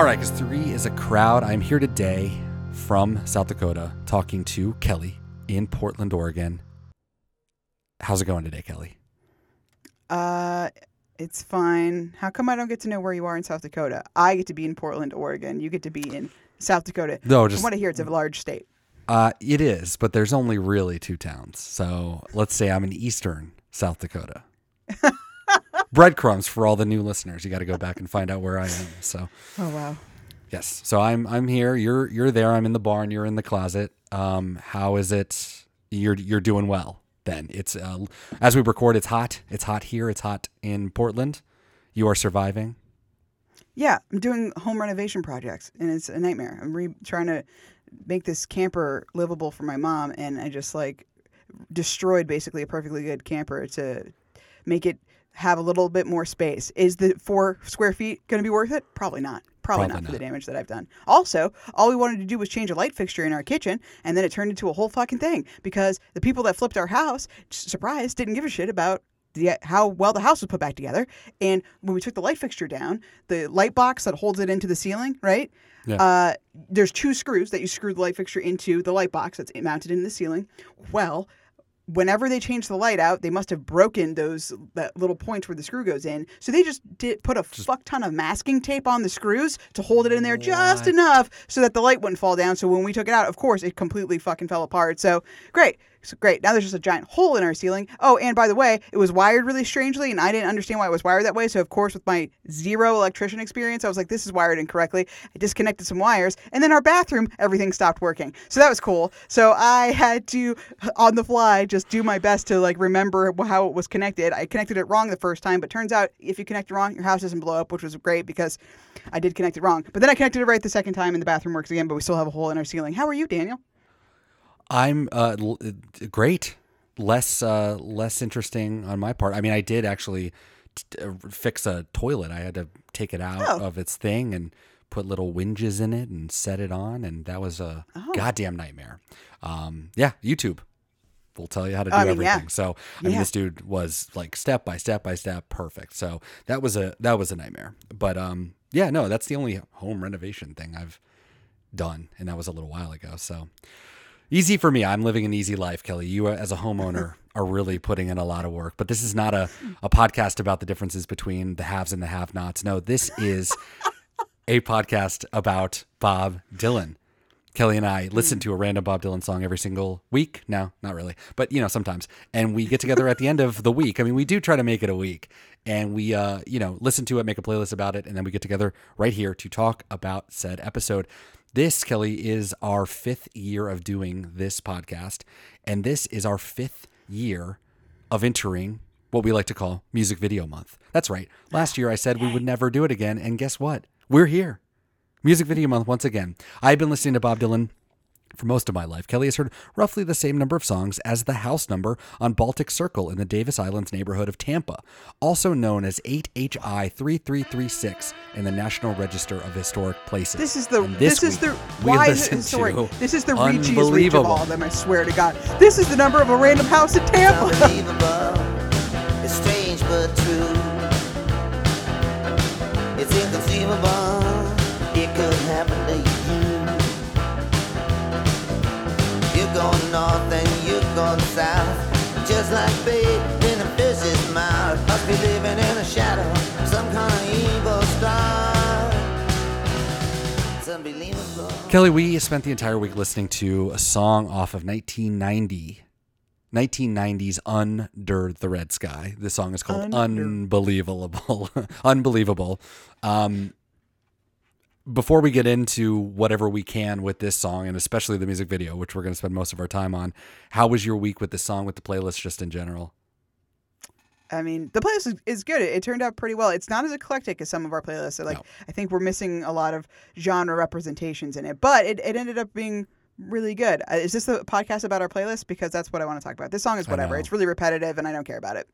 All right, because three is a crowd. I'm here today from South Dakota talking to Kelly in Portland, Oregon. How's it going today, Kelly? Uh, it's fine. How come I don't get to know where you are in South Dakota? I get to be in Portland, Oregon. You get to be in South Dakota. No, just what I hear, it's a large state. uh, it is, but there's only really two towns. So let's say I'm in eastern South Dakota. Breadcrumbs for all the new listeners. You got to go back and find out where I am. So Oh wow. yes, so I'm I'm here. You're you're there. I'm in the barn. You're in the closet. Um, how is it? You're you're doing well. Then it's uh, as we record. It's hot. It's hot here. It's hot in Portland. You are surviving. Yeah, I'm doing home renovation projects, and it's a nightmare. I'm re- trying to make this camper livable for my mom, and I just like destroyed basically a perfectly good camper to make it have a little bit more space. Is the four square feet going to be worth it? Probably not. Probably, Probably not for the damage that I've done. Also, all we wanted to do was change a light fixture in our kitchen, and then it turned into a whole fucking thing because the people that flipped our house, surprise, didn't give a shit about the, how well the house was put back together. And when we took the light fixture down, the light box that holds it into the ceiling, right? Yeah. Uh, there's two screws that you screw the light fixture into the light box that's mounted in the ceiling. Well, whenever they changed the light out, they must have broken those that little points where the screw goes in. So they just did put a fuck ton of masking tape on the screws to hold it in there just enough so that the light wouldn't fall down. So when we took it out, of course, it completely fucking fell apart. So great. So great. Now there's just a giant hole in our ceiling. Oh, and by the way, it was wired really strangely, and I didn't understand why it was wired that way. So of course, with my zero electrician experience, I was like, "This is wired incorrectly." I disconnected some wires, and then our bathroom, everything stopped working. So that was cool. So I had to, on the fly, just do my best to like remember how it was connected. I connected it wrong the first time, but turns out if you connect it wrong, your house doesn't blow up, which was great because I did connect it wrong. But then I connected it right the second time, and the bathroom works again. But we still have a hole in our ceiling. How are you, Daniel? I'm uh, l- great. Less uh, less interesting on my part. I mean, I did actually t- uh, fix a toilet. I had to take it out Oh. of its thing and put little winges in it and set it on, and that was a Oh. goddamn nightmare. Um, yeah, YouTube will tell you how to do I mean, yeah. everything. So I mean, this dude was like step by step by step, perfect. So that was a that was a nightmare. But um, yeah, no, that's the only home renovation thing I've done, and that was a little while ago. So easy for me. I'm living an easy life, Kelly. You, uh, as a homeowner, are really putting in a lot of work. But this is not a, a podcast about the differences between the haves and the have nots. No, this is a podcast about Bob Dylan. Kelly and I listen to a random Bob Dylan song every single week. No, not really, but you know, sometimes. And we get together at the end of the week. I mean, we do try to make it a week and we, uh, you know, listen to it, make a playlist about it. And then we get together right here to talk about said episode. This, Kelly, is our fifth year of doing this podcast. And this is our fifth year of entering what we like to call Music Video Month. That's right. Last year I said we would never do it again. And guess what? We're here. Music Video Month once again. I've been listening to Bob Dylan for most of my life. Kelly has heard roughly the same number of songs as the house number on Baltic Circle in the Davis Islands neighborhood of Tampa, also known as 8HI 3336 in the National Register of Historic Places. This is the And this, is the why is it historic? This is the reachiest reach of Unbelievable. all of them. I swear to God, this is the number of a random house in Tampa. unbelievable. It's strange but true. It's inconceivable. It could happen to you. You're north and you're going south. Just like bait in a fish's mouth. Must be living in a shadow. Some kind of evil star. It's unbelievable. Kelly, we spent the entire week listening to a song off of 1990. 1990's Under the Red Sky. The song is called Under- Unbelievable. Unbelievable. Um, before we get into whatever we can with this song and especially the music video, which we're going to spend most of our time on, how was your week with the song, with the playlist, just in general? I mean, the playlist is, good. It, it turned out pretty well. It's not as eclectic as some of our playlists. So, like, No. I think we're missing a lot of genre representations in it, but it, it ended up being really good. Uh, is this the podcast about our playlist? Because that's what I want to talk about. This song is whatever. It's really repetitive, and I don't care about it.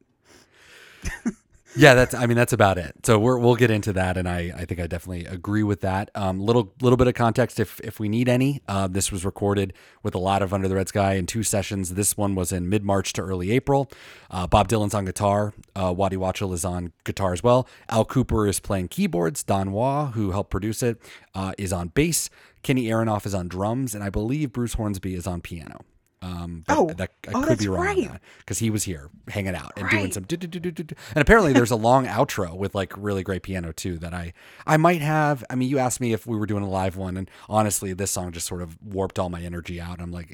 yeah, that's. I mean, that's about it. So we're, we'll get into that, and I, I think I definitely agree with that. Um, little little bit of context, if if we need any. Uh, this was recorded with a lot of Under the Red Sky in two sessions. This one was in mid March to early April. Uh, Bob Dylan's on guitar. Uh, Waddy Wachtel is on guitar as well. Al Kooper is playing keyboards. Don Was, who helped produce it, uh, is on bass. Kenny Aronoff is on drums, and I believe Bruce Hornsby is on piano. Um, but Oh. that, I Oh, could that's be wrong right. because he was here hanging out and doing some. And apparently, there's a long outro with like really great piano too that I I might have. I mean, you asked me if we were doing a live one, and honestly, this song just sort of warped all my energy out. I'm like.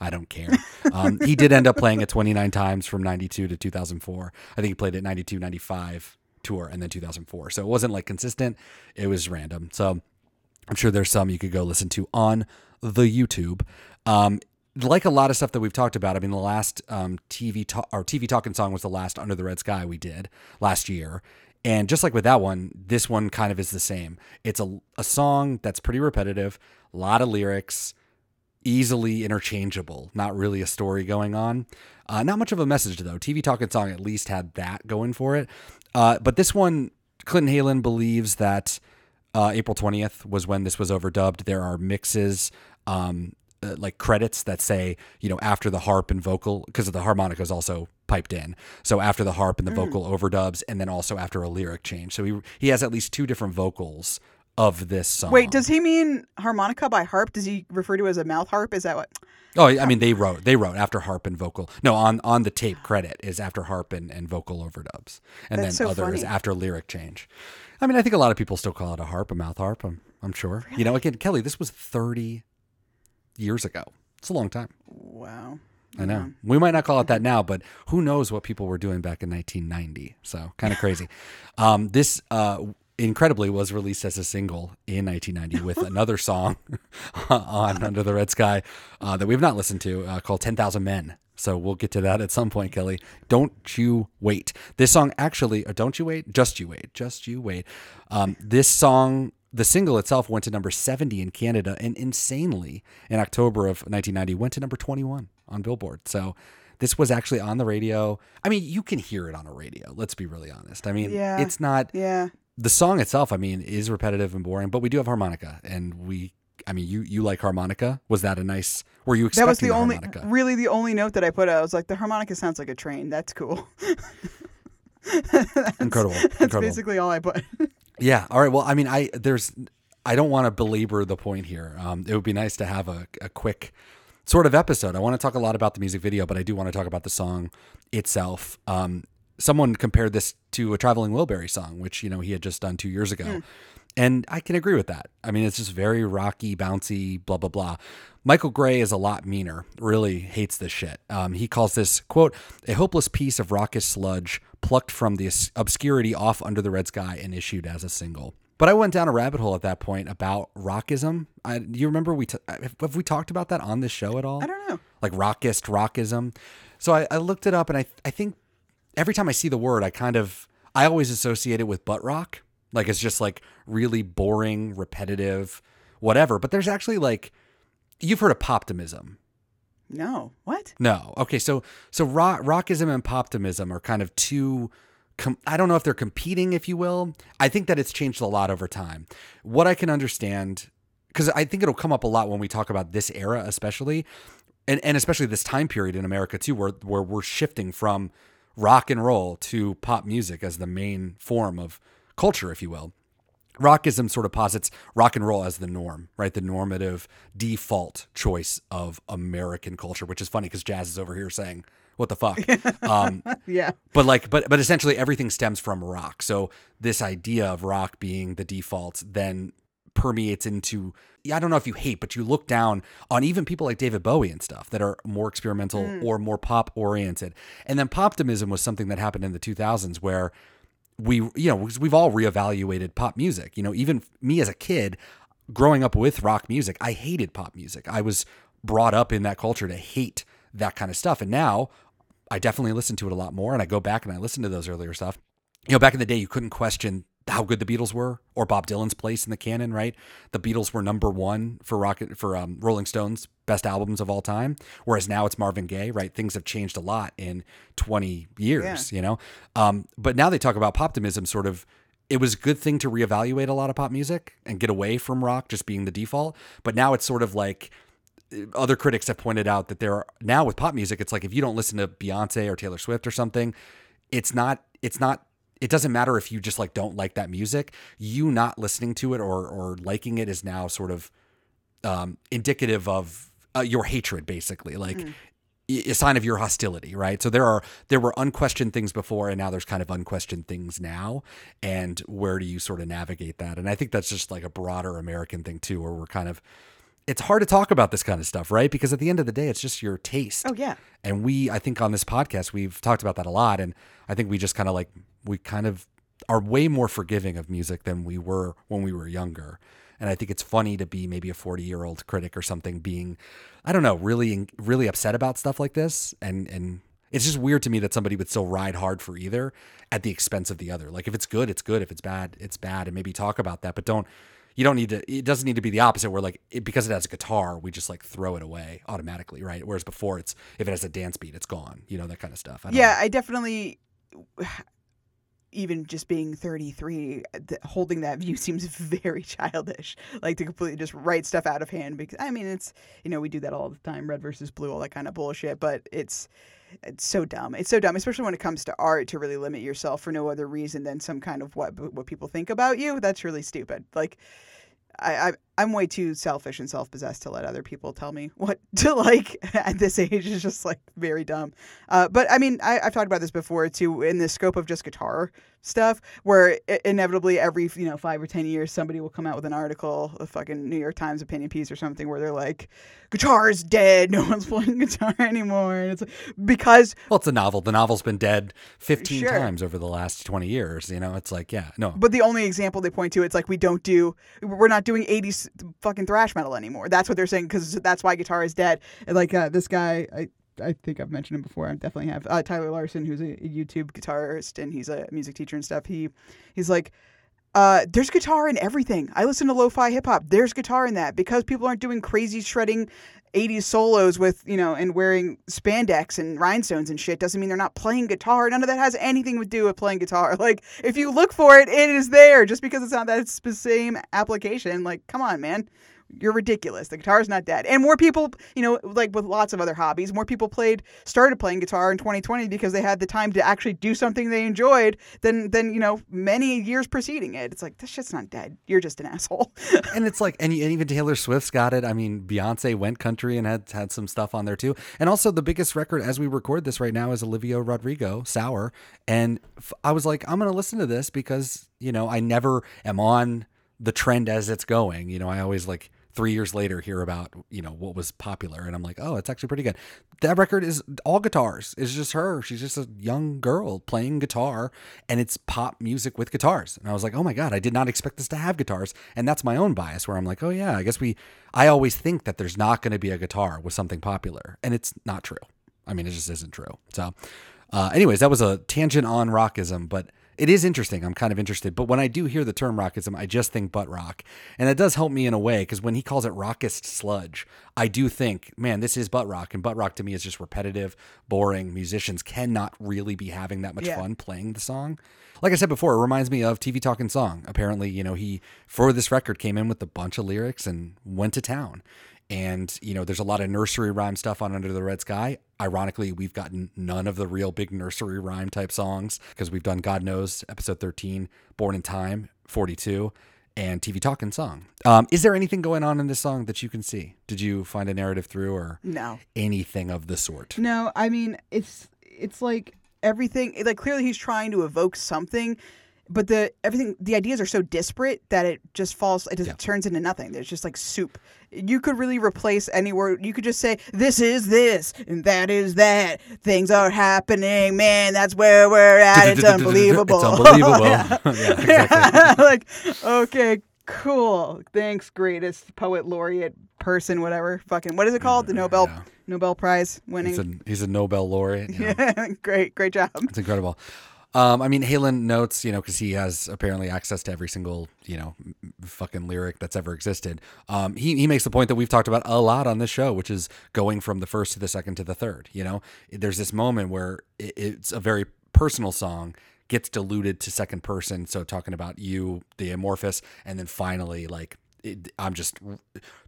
I don't care. Um, he did end up playing it 29 times from 92 to 2004. I think he played it 92, 95 tour and then 2004. So it wasn't like consistent. It was random. So I'm sure there's some you could go listen to on the YouTube. Um, like a lot of stuff that we've talked about, I mean, the last um, TV talk, our TV talking song was the last Under the Red Sky we did last year, and just like with that one, this one kind of is the same. It's a a song that's pretty repetitive, a lot of lyrics, easily interchangeable. Not really a story going on. Uh, not much of a message though. TV Talking Song at least had that going for it. Uh, but this one, Clinton Heylin believes that uh, April 20th was when this was overdubbed. There are mixes, um, uh, like credits that say, you know, after the harp and vocal, because the harmonica is also piped in. So after the harp and the vocal overdubs, and then also after a lyric change. So he he has at least two different vocals of this song. Wait, does he mean harmonica by harp? Does he refer to it as a mouth harp? Is that what? Oh, I mean, they wrote they wrote after harp and vocal. No, on on the tape credit is after harp and, and vocal overdubs, and That's then so other is after lyric change. I mean, I think a lot of people still call it a harp, a mouth harp. I'm I'm sure. You know, again, Kelly, this was 30 years ago. It's a long time. Wow. I know. We might not call it that now, but who knows what people were doing back in 1990? So kind of crazy. um, this uh, incredibly was released as a single in 1990 with another song on Under the Red Sky uh, that we've not listened to uh, called 10,000 Men. So we'll get to that at some point, Kelly. Don't you wait. This song actually, or don't you wait, just you wait, just you wait. Um, this song, the single itself went to number 70 in Canada and insanely in October of 1990 went to number 21 on Billboard. So this was actually on the radio. I mean, you can hear it on a radio. Let's be really honest. I mean, Yeah. it's not Yeah. the song itself, I mean, is repetitive and boring, but we do have harmonica, and we. I mean, you you like harmonica? Was that a nice? Were you expecting That was the only, harmonica? really the only note that I put. Out? I was like, the harmonica sounds like a train. That's cool. incredible, That's incredible. basically all I put. Yeah. All right. Well, I mean, I there's I don't want to belabor the point here. Um, it would be nice to have a, a quick sort of episode. I want to talk a lot about the music video, but I do want to talk about the song itself. Um, someone compared this to a Traveling Wilbury song, which you know he had just done two years ago, and I can agree with that. I mean, it's just very rocky, bouncy, blah blah blah. Michael Gray is a lot meaner. Really hates this shit. Um, he calls this quote a hopeless piece of raucous sludge plucked from the obscurity off under the red sky and issued as a single. But I went down a rabbit hole at that point about rockism. I, do you remember we t- have have we talked about that on this show at all? I don't know. like rockist rockism. So I, I looked it up, and I I think every time I see the word, I kind of I always associate it with butt rock. Like it's just like really boring, repetitive, whatever. But there's actually like you've heard of poptimism. No. What? No. Okay. So so rock, rockism and poptimism are kind of two. Com- I don't know if they're competing, if you will. I think that it's changed a lot over time. What I can understand, because I think it'll come up a lot when we talk about this era, especially, and, and especially this time period in America too, where where we're shifting from rock and roll to pop music as the main form of culture, if you will rockism sort of posits rock and roll as the norm, right? The normative default choice of American culture, which is funny because Jazz is over here saying, "What the fuck?" um, Yeah. but like, but but essentially everything stems from rock. So this idea of rock being the default then permeates into I don't know if you hate, but you look down on even people like David Bowie and stuff that are more experimental or more pop oriented. And then poptimism was something that happened in the 2000s where we you know we've all reevaluated pop music you know even me as a kid growing up with rock music i hated pop music. I was brought up in that culture to hate that kind of stuff and now i definitely listen to it a lot more and i go back and i listen to those earlier stuff. You know back in the day you couldn't question how good the Beatles were or Bob Dylan's place in the canon, right? The Beatles were number one for rocket for um, Rolling Stones best albums of all time, whereas now it's Marvin Gaye, right? Things have changed a lot in 20 years, you know. Um, but now they talk about poptimism, sort of. It was a good thing to reevaluate a lot of pop music and get away from rock just being the default. But now it's sort of like other critics have pointed out that there are now with pop music, it's like if you don't listen to Beyonce or Taylor Swift or something, it's not it's not it doesn't matter if you just like don't like that music. You not listening to it or or liking it is now sort of um, indicative of uh, your hatred, basically, like a sign of your hostility, right? So there are there were unquestioned things before, and now there's kind of unquestioned things now. And where do you sort of navigate that? And I think that's just like a broader American thing too, where we're kind of it's hard to talk about this kind of stuff, right? Because at the end of the day, it's just your taste. Oh yeah. And we, I think on this podcast, we've talked about that a lot. And I think we just kind of like, we kind of are way more forgiving of music than we were when we were younger. And I think it's funny to be maybe a 40 year old critic or something being, I don't know, really, really upset about stuff like this. And, and it's just weird to me that somebody would still ride hard for either at the expense of the other. Like if it's good, it's good. If it's bad, it's bad. And maybe talk about that, but don't, you don't need to, it doesn't need to be the opposite where like, it, because it has a guitar, we just like throw it away automatically, right? Whereas before it's, if it has a dance beat, it's gone, you know, that kind of stuff. I don't Yeah, I definitely. Even just being 33, th- holding that view seems very childish. Like to completely just write stuff out of hand. Because I mean, it's you know we do that all the time, red versus blue, all that kind of bullshit. But it's it's so dumb. It's so dumb, especially when it comes to art, to really limit yourself for no other reason than some kind of what what people think about you. That's really stupid. Like I, I I'm way too selfish and self possessed to let other people tell me what to like at this age. Is just like very dumb. Uh, but I mean, I, I've talked about this before too in the scope of just guitar stuff, where i- inevitably every you know five or ten years somebody will come out with an article, a fucking New York Times opinion piece or something, where they're like, "Guitar is dead. No one's playing guitar anymore." And it's like, because Well, it's a novel. The novel's been dead 15 Sure. times over the last 20 years. You know, it's like, yeah, no. But the only example they point to, it's like we don't do, we're not doing 80s fucking thrash metal anymore. That's what they're saying because that's why guitar is dead. Like uh, this guy, I, I think I've mentioned him before. I definitely have. Uh, Tyler Larson, who's a, a YouTube guitarist and he's a music teacher and stuff. He, he's like, uh, there's guitar in everything. I listen to lo-fi hip hop. There's guitar in that because people aren't doing crazy shredding 80s solos with, you know, and wearing spandex and rhinestones and shit doesn't mean they're not playing guitar. None of that has anything to do with playing guitar. Like, if you look for it, it is there. Just because it's not that same application, like, come on, man. You're ridiculous. The guitar's not dead. And more people, you know, like with lots of other hobbies, more people played, started playing guitar in 2020 because they had the time to actually do something they enjoyed than, than you know, many years preceding it. It's like, this shit's not dead. You're just an asshole. and it's like, and, and even Taylor Swift's got it. I mean, Beyonce went country and had had some stuff on there too. And also, the biggest record as we record this right now is Olivia Rodrigo, Sour. And I was like, I'm going to listen to this because, you know, I never am on the trend as it's going. You know, I always like, Three years later, hear about you know what was popular, and I'm like, oh, it's actually pretty good. That record is all guitars. It's just her. She's just a young girl playing guitar, and it's pop music with guitars. And I was like, oh my god, I did not expect this to have guitars. And that's my own bias, where I'm like, oh yeah, I guess we. I always think that there's not going to be a guitar with something popular, and it's not true. I mean, it just isn't true. So, uh, anyways, that was a tangent on rockism, but it is interesting. I'm kind of interested. But when I do hear the term rockism, I just think butt rock. And that does help me in a way because when he calls it rockist sludge, I do think, man, this is butt rock. And butt rock to me is just repetitive, boring. Musicians cannot really be having that much Yeah. fun playing the song. Like I said before, it reminds me of TV Talking Song. Apparently, you know, he, for this record, came in with a bunch of lyrics and went to town. And, you know, there's a lot of nursery rhyme stuff on Under the Red Sky. Ironically, we've gotten none of the real big nursery rhyme type songs because we've done God Knows, episode 13, Born in Time, 42, and TV Talking Song. Um, is there anything going on in this song that you can see? Did you find a narrative through or no. anything of the sort? No, I mean it's it's like everything like clearly he's trying to evoke something, but the everything the ideas are so disparate that it just falls it just Yeah. turns into nothing. There's just like soup. You could really replace any word. You could just say this is this and that is that. Things are happening, man. That's where we're at. It's unbelievable. It's unbelievable. Yeah. yeah, exactly. like, okay, cool. Thanks, greatest poet laureate person, whatever. Fucking, what is it called? The Nobel yeah. Nobel Prize winning. He's a, he's a Nobel laureate. you know. great, great job. It's incredible. Um, I mean, Heylin notes, you know, because he has apparently access to every single, you know, fucking lyric that's ever existed. Um, he, he makes the point that we've talked about a lot on this show, which is going from the first to the second to the third. You know, there's this moment where it, it's a very personal song gets diluted to second person. So talking about you, the amorphous, and then finally, like, it, I'm just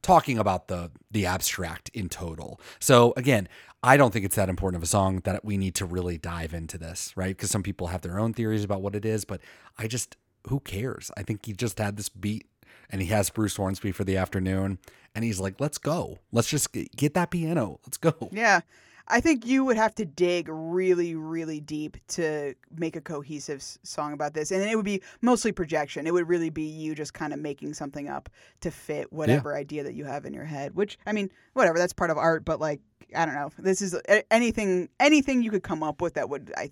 talking about the the abstract in total. So again, I don't think it's that important of a song that we need to really dive into this, right? Because some people have their own theories about what it is, but I just who cares? I think he just had this beat and he has Bruce Hornsby for the afternoon and he's like, "Let's go. Let's just get that piano. Let's go." Yeah. I think you would have to dig really, really deep to make a cohesive song about this. And it would be mostly projection. It would really be you just kind of making something up to fit whatever idea that you have in your head, which, I mean, whatever, that's part of art, but like, I don't know. This is anything, anything you could come up with that would I,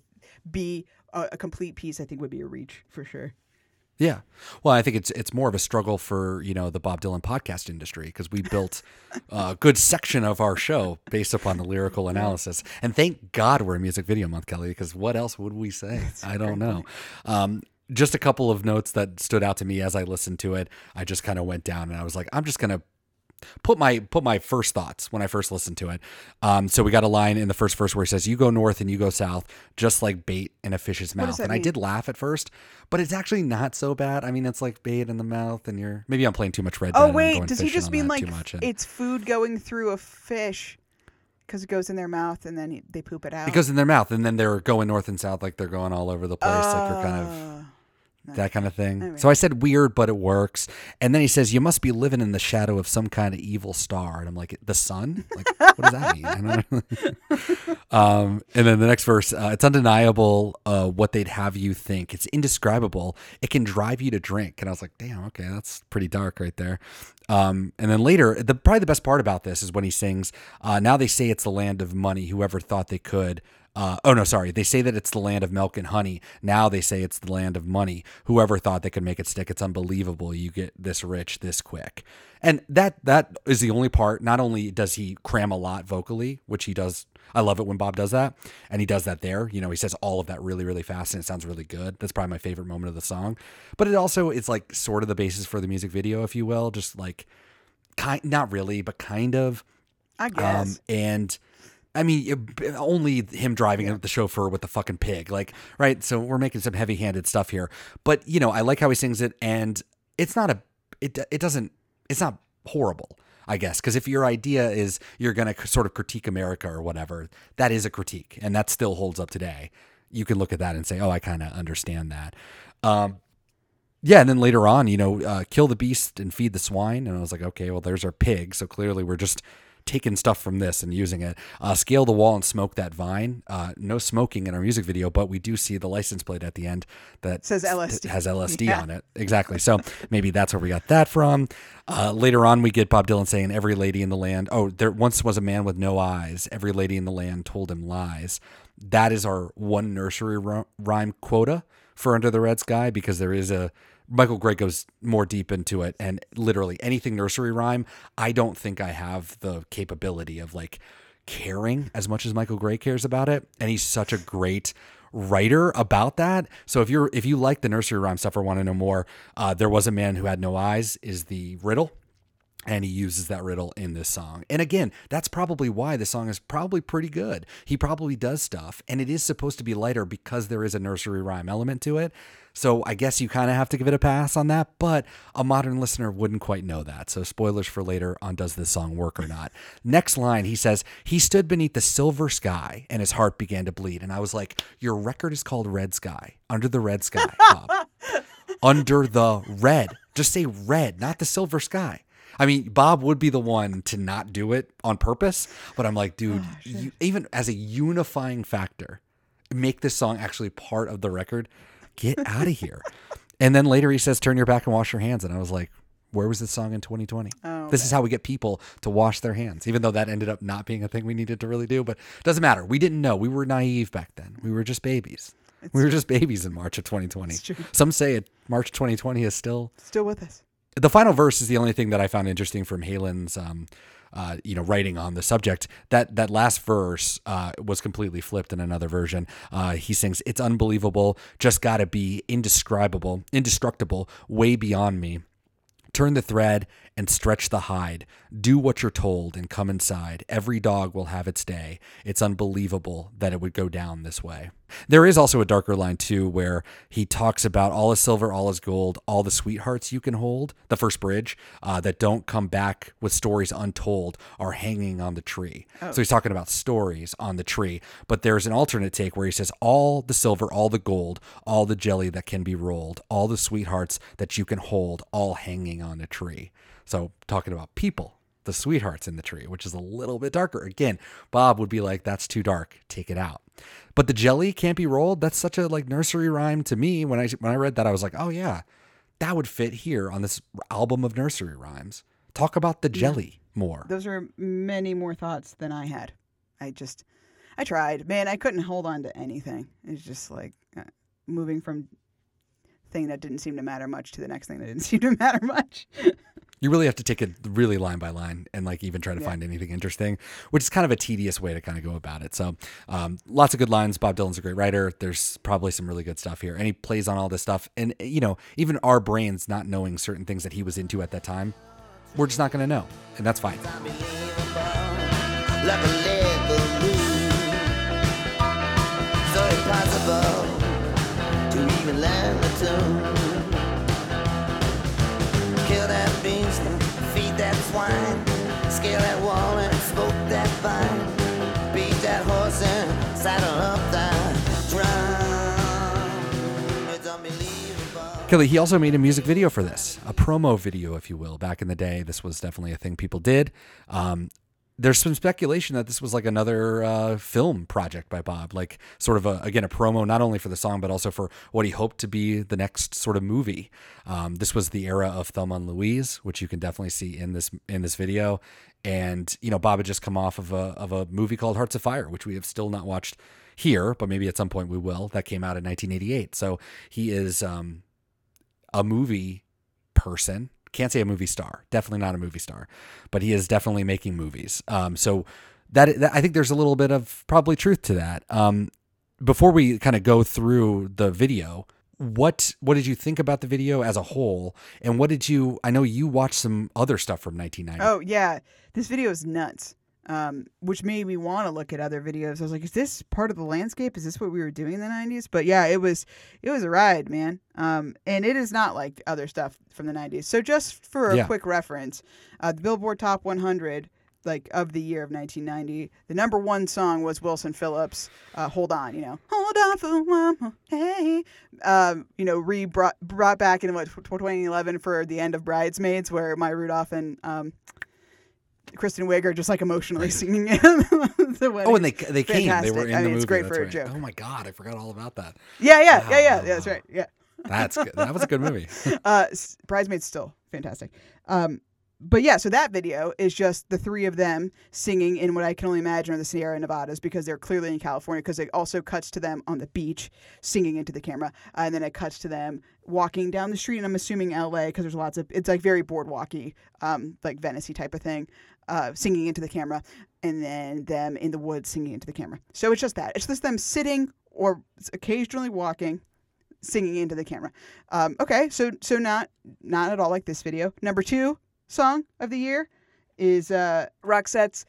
be a, a complete piece, I think would be a reach for sure. Yeah. Well, I think it's it's more of a struggle for, you know, the Bob Dylan podcast industry because we built a good section of our show based upon the lyrical analysis. And thank God we're in music video month, Kelly, because what else would we say? I don't know. Um, just a couple of notes that stood out to me as I listened to it. I just kind of went down and I was like, I'm just going to put my put my first thoughts when I first listened to it. Um, so we got a line in the first verse where he says, "You go north and you go south, just like bait in a fish's mouth." And I did laugh at first, but it's actually not so bad. I mean, it's like bait in the mouth, and you're maybe I'm playing too much Red Oh wait, does he just mean like and- it's food going through a fish because it goes in their mouth and then they poop it out? it goes in their mouth, and then they're going north and south, like they're going all over the place, like you're kind of Uh, that kind of thing. Anyway. So I said weird, but it works. And then he says, "You must be living in the shadow of some kind of evil star." And I'm like, "The sun? Like, what does that mean?" I don't know. um, and then the next verse, uh, it's undeniable uh, what they'd have you think. It's indescribable. It can drive you to drink. And I was like, "Damn, okay, that's pretty dark right there." Um, and then later, the probably the best part about this is when he sings, uh, "Now they say it's the land of money. Whoever thought they could." Uh, oh no, sorry. They say that it's the land of milk and honey. Now they say it's the land of money. Whoever thought they could make it stick? It's unbelievable. You get this rich this quick, and that that is the only part. Not only does he cram a lot vocally, which he does. I love it when Bob does that, and he does that there. You know, he says all of that really, really fast, and it sounds really good. That's probably my favorite moment of the song. But it also it's like sort of the basis for the music video, if you will. Just like kind, not really, but kind of. I guess. Um, and I mean, only him driving the chauffeur with the fucking pig, like, right? So we're making some heavy handed stuff here. But, you know, I like how he sings it, and it's not a, it, it doesn't, it's not horrible. I guess because if your idea is you're going to sort of critique America or whatever, that is a critique, and that still holds up today. You can look at that and say, "Oh, I kind of understand that." Um, yeah, and then later on, you know, uh, kill the beast and feed the swine. And I was like, okay, well, there's our pig. So clearly we're just taking stuff from this and using it. Uh, scale the wall and smoke that vine. Uh, no smoking in our music video, but we do see the license plate at the end that Says LSD. has LSD Yeah. on it. Exactly. So maybe that's where we got that from. Uh, later on, we get Bob Dylan saying, "Every lady in the land." Oh, there once was a man with no eyes. Every lady in the land told him lies. That is our one nursery rhyme quota for Under the Red Sky because there is a Michael Gray goes more deep into it and literally anything nursery rhyme. I don't think I have the capability of like caring as much as Michael Gray cares about it, and he's such a great writer about that. So if you're if you like the nursery rhyme stuff or want to know more, uh, there was a man who had no eyes is the riddle and he uses that riddle in this song. And again, that's probably why the song is probably pretty good. He probably does stuff, and it is supposed to be lighter because there is a nursery rhyme element to it. So I guess you kind of have to give it a pass on that, but a modern listener wouldn't quite know that. So spoilers for later on does this song work or not. Next line, he says, He stood beneath the silver sky and his heart began to bleed. And I was like, Your record is called Red Sky, Under the Red Sky, Bob. under the red. Just say red, not the silver sky. I mean, Bob would be the one to not do it on purpose, but I'm like, dude, oh, you, even as a unifying factor, make this song actually part of the record. Get out of here. and then later he says, "Turn your back and wash your hands," and I was like, where was this song in 2020? Oh, this is how we get people to wash their hands, even though that ended up not being a thing we needed to really do. But it doesn't matter. We didn't know. We were naive back then. We were just babies. we were just babies in March of 2020. true. Some say it, March 2020 is still Still with us. The final verse is the only thing that I found interesting from Heylin's um, uh, you know, writing on the subject. That that last verse uh, was completely flipped in another version. Uh, he sings, "It's unbelievable, just gotta be indescribable, indestructible, way beyond me." Turn the thread and stretch the hide. Do what you're told and come inside. Every dog will have its day. It's unbelievable that it would go down this way. There is also a darker line too where he talks about all is silver, all is gold, all the sweethearts you can hold. The first bridge uh, that don't come back with stories untold are hanging on the tree. So he's talking about stories on the tree. But there's an alternate take where he says all the silver, all the gold, all the jelly that can be rolled, all the sweethearts that you can hold, all hanging on a tree. So talking about people, the sweethearts in the tree, which is a little bit darker. Again, Bob would be like, "That's too dark. Take it out." But the jelly can't be rolled. That's such a like nursery rhyme to me. When I when I read that, I was like, "Oh yeah, that would fit here on this album of nursery rhymes." Talk about the jelly more. Those are many more thoughts than I had. I just, I tried. Man, I couldn't hold on to anything. It's just like uh, moving from thing that didn't seem to matter much to the next thing that didn't seem to matter much. You really have to take it really line by line and like even try to Yeah. find anything interesting, which is kind of a tedious way to kind of go about it. So, um, lots of good lines. Bob Dylan's a great writer. There's probably some really good stuff here, and he plays on all this stuff. And you know, even our brains not knowing certain things that he was into at that time, we're just not going to know, and that's fine. Scale that wall and smoke that beat that horse and saddle up that drum. Kelly, he also made a music video for this, a promo video, if you will. Back in the day, this was definitely a thing people did. Um, there's some speculation that this was like another uh, film project by Bob, like sort of a again a promo not only for the song but also for what he hoped to be the next sort of movie. Um, this was the era of Thelma and Louise, which you can definitely see in this in this video. And you know, Bob had just come off of a of a movie called Hearts of Fire, which we have still not watched here, but maybe at some point we will. That came out in 1988, so he is um, a movie person. Can't say a movie star. Definitely not a movie star, but he is definitely making movies. Um, so that, that I think there's a little bit of probably truth to that. Um, before we kind of go through the video, what what did you think about the video as a whole, and what did you? I know you watched some other stuff from 1990. Oh yeah, this video is nuts. Um, which made me want to look at other videos. I was like, is this part of the landscape? Is this what we were doing in the '90s? But yeah, it was it was a ride, man. Um, and it is not like other stuff from the '90s. So just for a Yeah. quick reference, uh, the Billboard Top 100 like of the year of 1990 the number one song was wilson phillips uh, hold on you know hold on for one more hey um, you know re brought, brought back in what 2011 for the end of bridesmaids where maya rudolph and um, kristen wiig are just like emotionally singing the Oh, and they they came. They were in I the movie. it's great that's for a joke. Oh my god, I forgot all about that. yeah yeah yeah yeah Wow. that's right yeah That's good. that was a good movie. uh, Bridesmaids still fantastic. Um, but yeah, so that video is just the three of them singing in what I can only imagine are the Sierra Nevadas because they're clearly in California. Because it also cuts to them on the beach singing into the camera, uh, and then it cuts to them walking down the street. And I'm assuming L.A. because there's lots of it's like very boardwalky, um, like Venice type of thing, uh, singing into the camera, and then them in the woods singing into the camera. So it's just that. It's just them sitting or occasionally walking singing into the camera. Um, okay, so so not not at all like this video. Number two song of the year is uh, Roxette's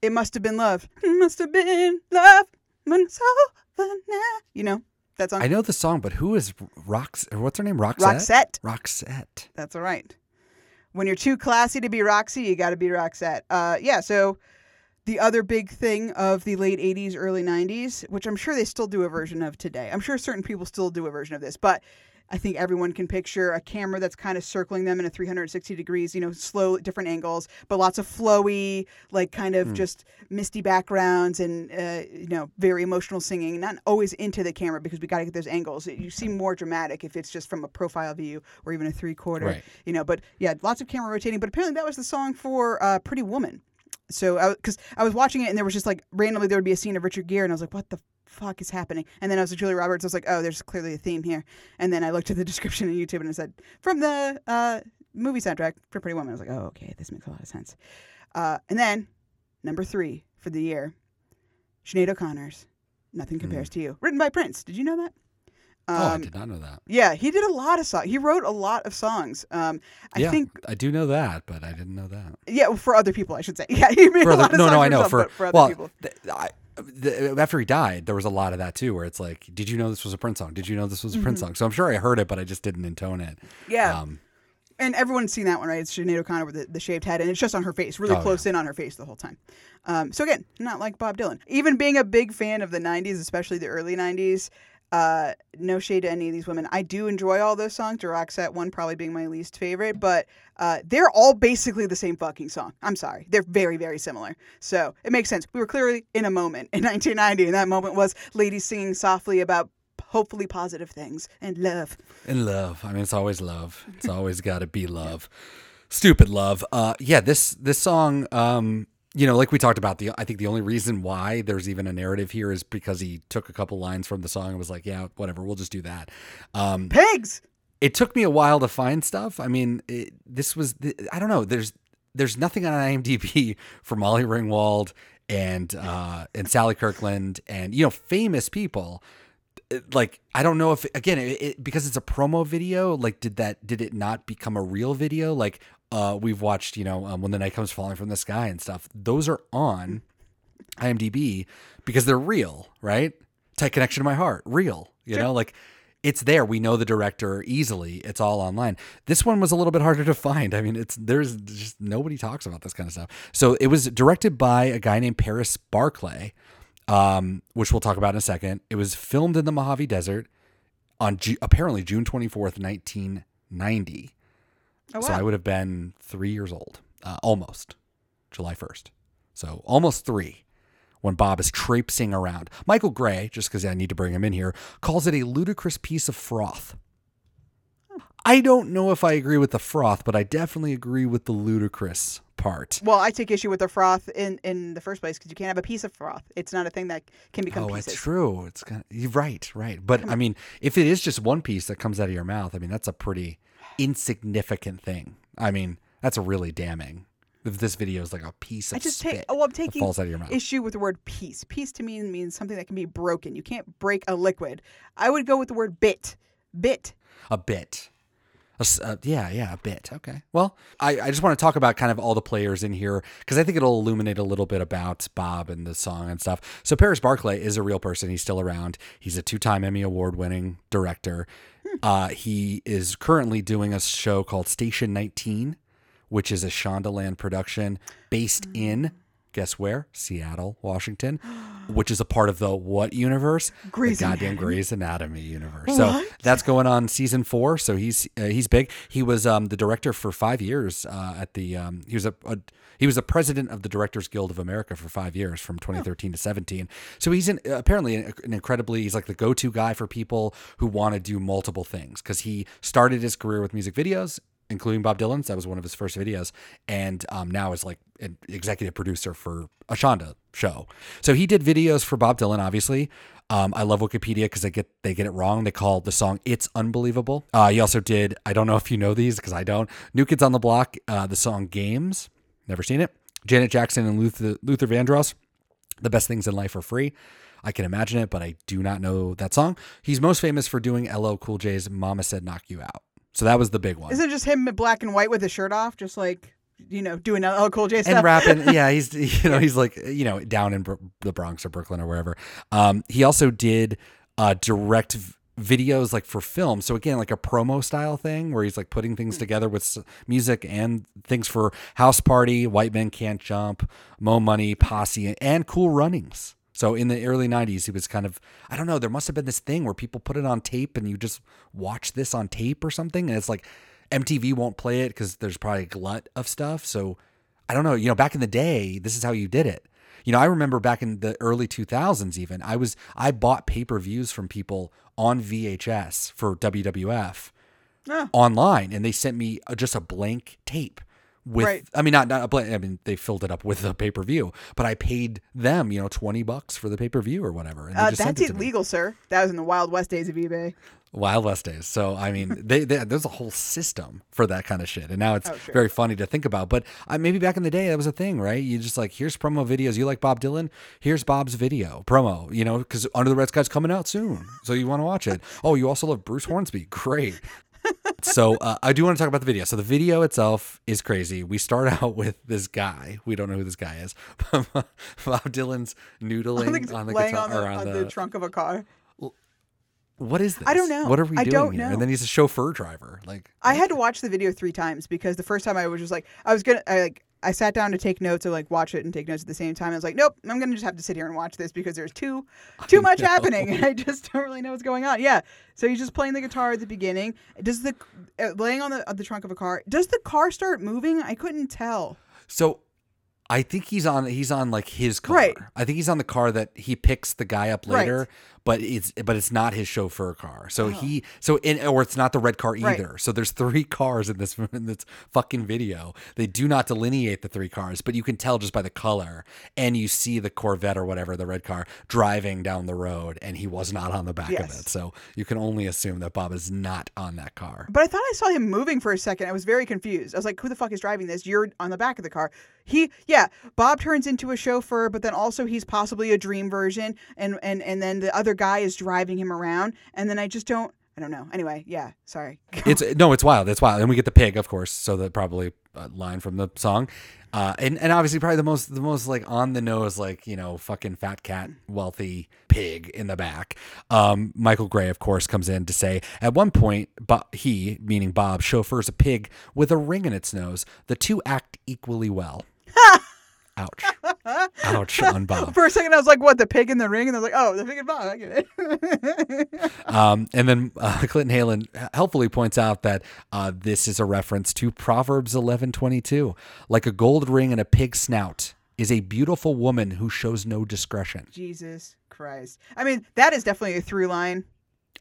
"It Must Have Been Love." It must have been love when it's over now. You know that song. I know the song, but who is Rox? Or what's her name? Roxette. Roxette. Roxette. That's all right. When you're too classy to be Roxy, you got to be Roxette. Uh, yeah. So the other big thing of the late 80s, early 90s, which I'm sure they still do a version of today. I'm sure certain people still do a version of this, but I think everyone can picture a camera that's kind of circling them in a 360 degrees, you know, slow, different angles, but lots of flowy, like kind of just misty backgrounds and, uh, you know, very emotional singing. Not always into the camera because we got to get those angles. You seem more dramatic if it's just from a profile view or even a three quarter, Right. you know. But yeah, lots of camera rotating. But apparently that was the song for uh, Pretty Woman. So, because I, was watching it and there was just like randomly there would be a scene of Richard Gere and I was like, what the fuck is happening? And then I was with Julia Roberts. I was like, oh, there's clearly a theme here. And then I looked at the description on YouTube and it said from the uh, movie soundtrack for Pretty Woman. I was like, oh, okay, this makes a lot of sense. Uh, and then number three for the year, Sinead O'Connor's "Nothing Compares to You," written by Prince. Did you know that? Hmm. oh, I Um, did not know that. Yeah, he did a lot of songs. He wrote a lot of songs. Um, I yeah, think, I do know that, but I didn't know that. yeah, well, for other people, I should say. Yeah, he made For a other- lot of no, songs no, I know. For, for other well, people. th- I, the, after he died, there was a lot of that too, where it's like, did you know this was a Prince song? Did you know this was a Prince song? So I'm sure I heard it, but I just didn't intone it. Mm-hmm. Yeah. Um, and everyone's seen that one, right? It's Sinead O'Connor with the, the shaved head, and it's just on her face, really Oh, close in on her face the whole time. Um, so again, not like Bob Dylan. Even being a big fan of the '90s, especially the early '90s. Uh, no shade to any of these women. I do enjoy all those songs. The Roxette one probably being my least favorite, but uh, they're all basically the same fucking song. I'm sorry, they're very, very similar. So it makes sense. We were clearly in a moment in 1990, and that moment was ladies singing softly about hopefully positive things and love. And love. I mean, it's always love. It's always got to be love. Stupid love. Uh, yeah, this this song. Um, you know, like we talked about, the I think the only reason why there's even a narrative here is because he took a couple lines from the song and was like, yeah, whatever, we'll just do that. Um, Pigs. it took me a while to find stuff. I mean, it, this was the, I don't know. There's there's nothing on IMDb for Molly Ringwald and uh, and Sally Kirkland and you know famous people. Like I don't know if again it, it, because it's a promo video. Like did that did it not become a real video? Like uh, we've watched, you know, um, when the night comes falling from the sky and stuff. Those are on IMDb because they're real, right? Tight connection to my heart, real. You sure. know, like it's there. We know the director easily. It's all online. This one was a little bit harder to find. I mean, it's there's just nobody talks about this kind of stuff. So it was directed by a guy named Paris Barclay, um, which we'll talk about in a second. It was filmed in the Mojave Desert on G- apparently June 24th, 1990. Oh, wow. So I would have been three years old, uh, almost July 1st. So almost three when Bob is traipsing around. Michael Gray, just because I need to bring him in here, calls it a ludicrous piece of froth. I don't know if I agree with the froth, but I definitely agree with the ludicrous part. Well, I take issue with the froth in, in the first place because you can't have a piece of froth. It's not a thing that can become. Oh, pieces. it's true. It's kind of, right, right. But I mean, if it is just one piece that comes out of your mouth, I mean that's a pretty insignificant thing. I mean, that's a really damning. If this video is like a piece of I just take. Oh, I'm taking falls out of your mouth. issue with the word piece. Piece to me means something that can be broken. You can't break a liquid. I would go with the word bit. Bit. A bit. A s- uh, yeah, yeah, a bit. Okay. Well, I, I just want to talk about kind of all the players in here because I think it'll illuminate a little bit about Bob and the song and stuff. So Paris Barclay is a real person. He's still around. He's a two-time Emmy award-winning director. Uh, he is currently doing a show called Station 19, which is a Shondaland production based in guess where? Seattle, Washington, which is a part of the what universe? Grey's the goddamn Anatomy. Grey's Anatomy universe. So What? that's going on season four. So he's uh, he's big. He was um, the director for five years uh, at the. Um, he was a, a he was a president of the Directors Guild of America for five years from 2013 to 17. So he's in, apparently an, an incredibly he's like the go to guy for people who want to do multiple things because he started his career with music videos. Including Bob Dylan's, that was one of his first videos, and um, now is like an executive producer for a Shonda show. So he did videos for Bob Dylan, obviously. Um, I love Wikipedia because they get they get it wrong. They call the song "It's Unbelievable." Uh, he also did. I don't know if you know these because I don't. New Kids on the Block. Uh, the song "Games." Never seen it. Janet Jackson and Luther Luther Vandross. The best things in life are free. I can imagine it, but I do not know that song. He's most famous for doing LL Cool J's "Mama Said Knock You Out." So that was the big one. Isn't it just him in black and white with his shirt off, just like you know, doing LL Cool J stuff? and rapping. Yeah, he's you know he's like you know down in Bro- the Bronx or Brooklyn or wherever. Um, he also did uh, direct videos like for film. So again, like a promo style thing where he's like putting things mm-hmm. together with music and things for House Party, White Men Can't Jump, Mo Money, mm-hmm. Posse, and Cool Runnings. So in the early 90s, he was kind of, I don't know, there must have been this thing where people put it on tape and you just watch this on tape or something. And it's like MTV won't play it because there's probably a glut of stuff. So I don't know, you know, back in the day, this is how you did it. You know, I remember back in the early 2000s, even I was, I bought pay per views from people on VHS for WWF Oh. online and they sent me uh, just a blank tape with Right. I mean not not a blank I mean they filled it up with a pay-per-view but I paid them you know 20 bucks for the pay-per-view or whatever and they Uh, that's it to me. illegal, sir. That was in the Wild West days of eBay. Wild West days. So I mean, they, they there's a whole system for that kind of shit, and now it's Oh, sure. very funny to think about. But maybe back in the day, that was a thing, right? You just like here's promo videos. You like Bob Dylan? Here's Bob's video promo. You know, because Under the Red Sky's coming out soon, so you want to watch it. Oh, you also love Bruce Hornsby? Great. so uh, I do want to talk about the video. So the video itself is crazy. We start out with this guy. We don't know who this guy is. Bob Dylan's noodling on the guitar on, the, on on the, the trunk of a car. What is this? I don't know. What are we I doing here? know. And then he's a chauffeur driver. Like I had to watch the video three times because the first time I was just like, I was gonna, I like, I sat down to take notes or like watch it and take notes at the same time. I was like, nope, I'm gonna just have to sit here and watch this because there's too, too much happening, and I just don't really know what's going on. Yeah, so he's just playing the guitar at the beginning. Does the uh, laying on the on the trunk of a car? Does the car start moving? I couldn't tell. So I think he's on he's on like his car. Right. I think he's on the car that he picks the guy up Right. But it's but it's not his chauffeur car. So he oh. so in or it's not the red car Oh. Right. either. So there's three cars in this in this fucking video. They do not delineate the three cars, but you can tell just by the color and you see the Corvette or whatever the red car driving down the road and he was not on the back of it. So you can only assume that Bob is not on that car. But I thought I saw him moving for a second. I was very confused. I was like, who the fuck is driving this? You're on the back of the car. He, yeah, Bob turns into a chauffeur, but then also he's possibly a dream version, and and and then the other guy is driving him around, and then I just don't, I don't know. Anyway, yeah, sorry. it's no, it's wild. It's wild, and we get the pig, of course. So that probably a line from the song, uh, and and obviously probably the most the most like on the nose, like you know, fucking fat cat, wealthy pig in the back. Um, Michael Gray, of course, comes in to say at one point, but he, meaning Bob, chauffeurs a pig with a ring in its nose. The two act equally well. Ouch! Ouch on Bob. For a second, I was like, what? The pig in the ring, and I was like, oh, the pig in Bob. I get it. Um, and then uh, Clinton Heylin helpfully points out that uh, this is a reference to Proverbs eleven twenty two. Like a gold ring and a pig's snout is a beautiful woman who shows no discretion. Jesus Christ. I mean, that is definitely a through line.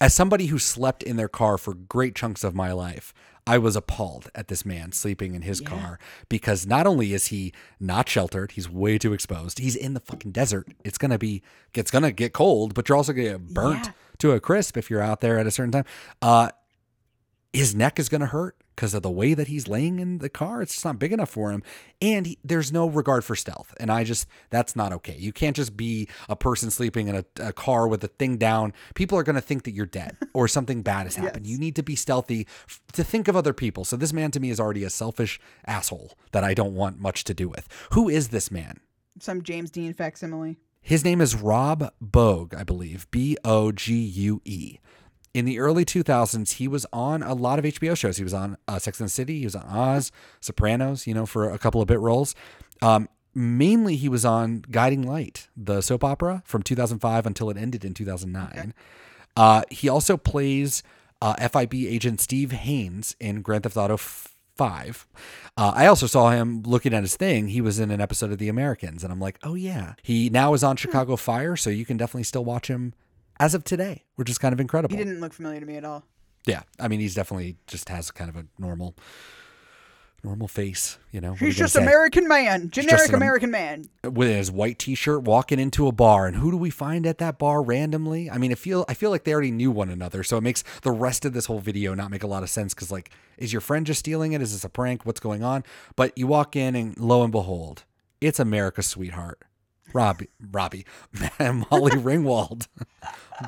As somebody who slept in their car for great chunks of my life, I was appalled at this man sleeping in his car because not only is he not sheltered, he's way too exposed. He's in the fucking desert. It's gonna be, it's gonna get cold, but you're also gonna get burnt Yeah. to a crisp if you're out there at a certain time. Uh, his neck is gonna hurt because of the way that he's laying in the car. It's just not big enough for him, and he, there's no regard for stealth. And I just, that's not okay. You can't just be a person sleeping in a, a car with a thing down. People are gonna think that you're dead or something bad has happened. Yes. You need to be stealthy f- to think of other people. So this man to me is already a selfish asshole that I don't want much to do with. Who is this man? Some James Dean facsimile. His name is Rob Bogue, I believe. B O G U E. In the early 2000s, he was on a lot of HBO shows. He was on uh, Sex and the City. He was on Oz, Sopranos, you know, for a couple of bit roles. Um, mainly, he was on Guiding Light, the soap opera from 2005 until it ended in 2009. Uh, he also plays uh, FIB agent Steve Haines in Grand Theft Auto 5. Uh, I also saw him looking at his thing. He was in an episode of The Americans, and I'm like, oh, yeah. He now is on Chicago Fire, so you can definitely still watch him as of today, which is kind of incredible. He didn't look familiar to me at all. Yeah, I mean, he's definitely just has kind of a normal, normal face. You know, He's just say? American man, generic an American man. with his white T-shirt, walking into a bar. And who do we find at that bar randomly? I mean, I feel I feel like they already knew one another, so it makes the rest of this whole video not make a lot of sense. Because like, is your friend just stealing it? Is this a prank? What's going on? But you walk in, and lo and behold, it's America's sweetheart, Robbie, Robbie, Molly Ringwald.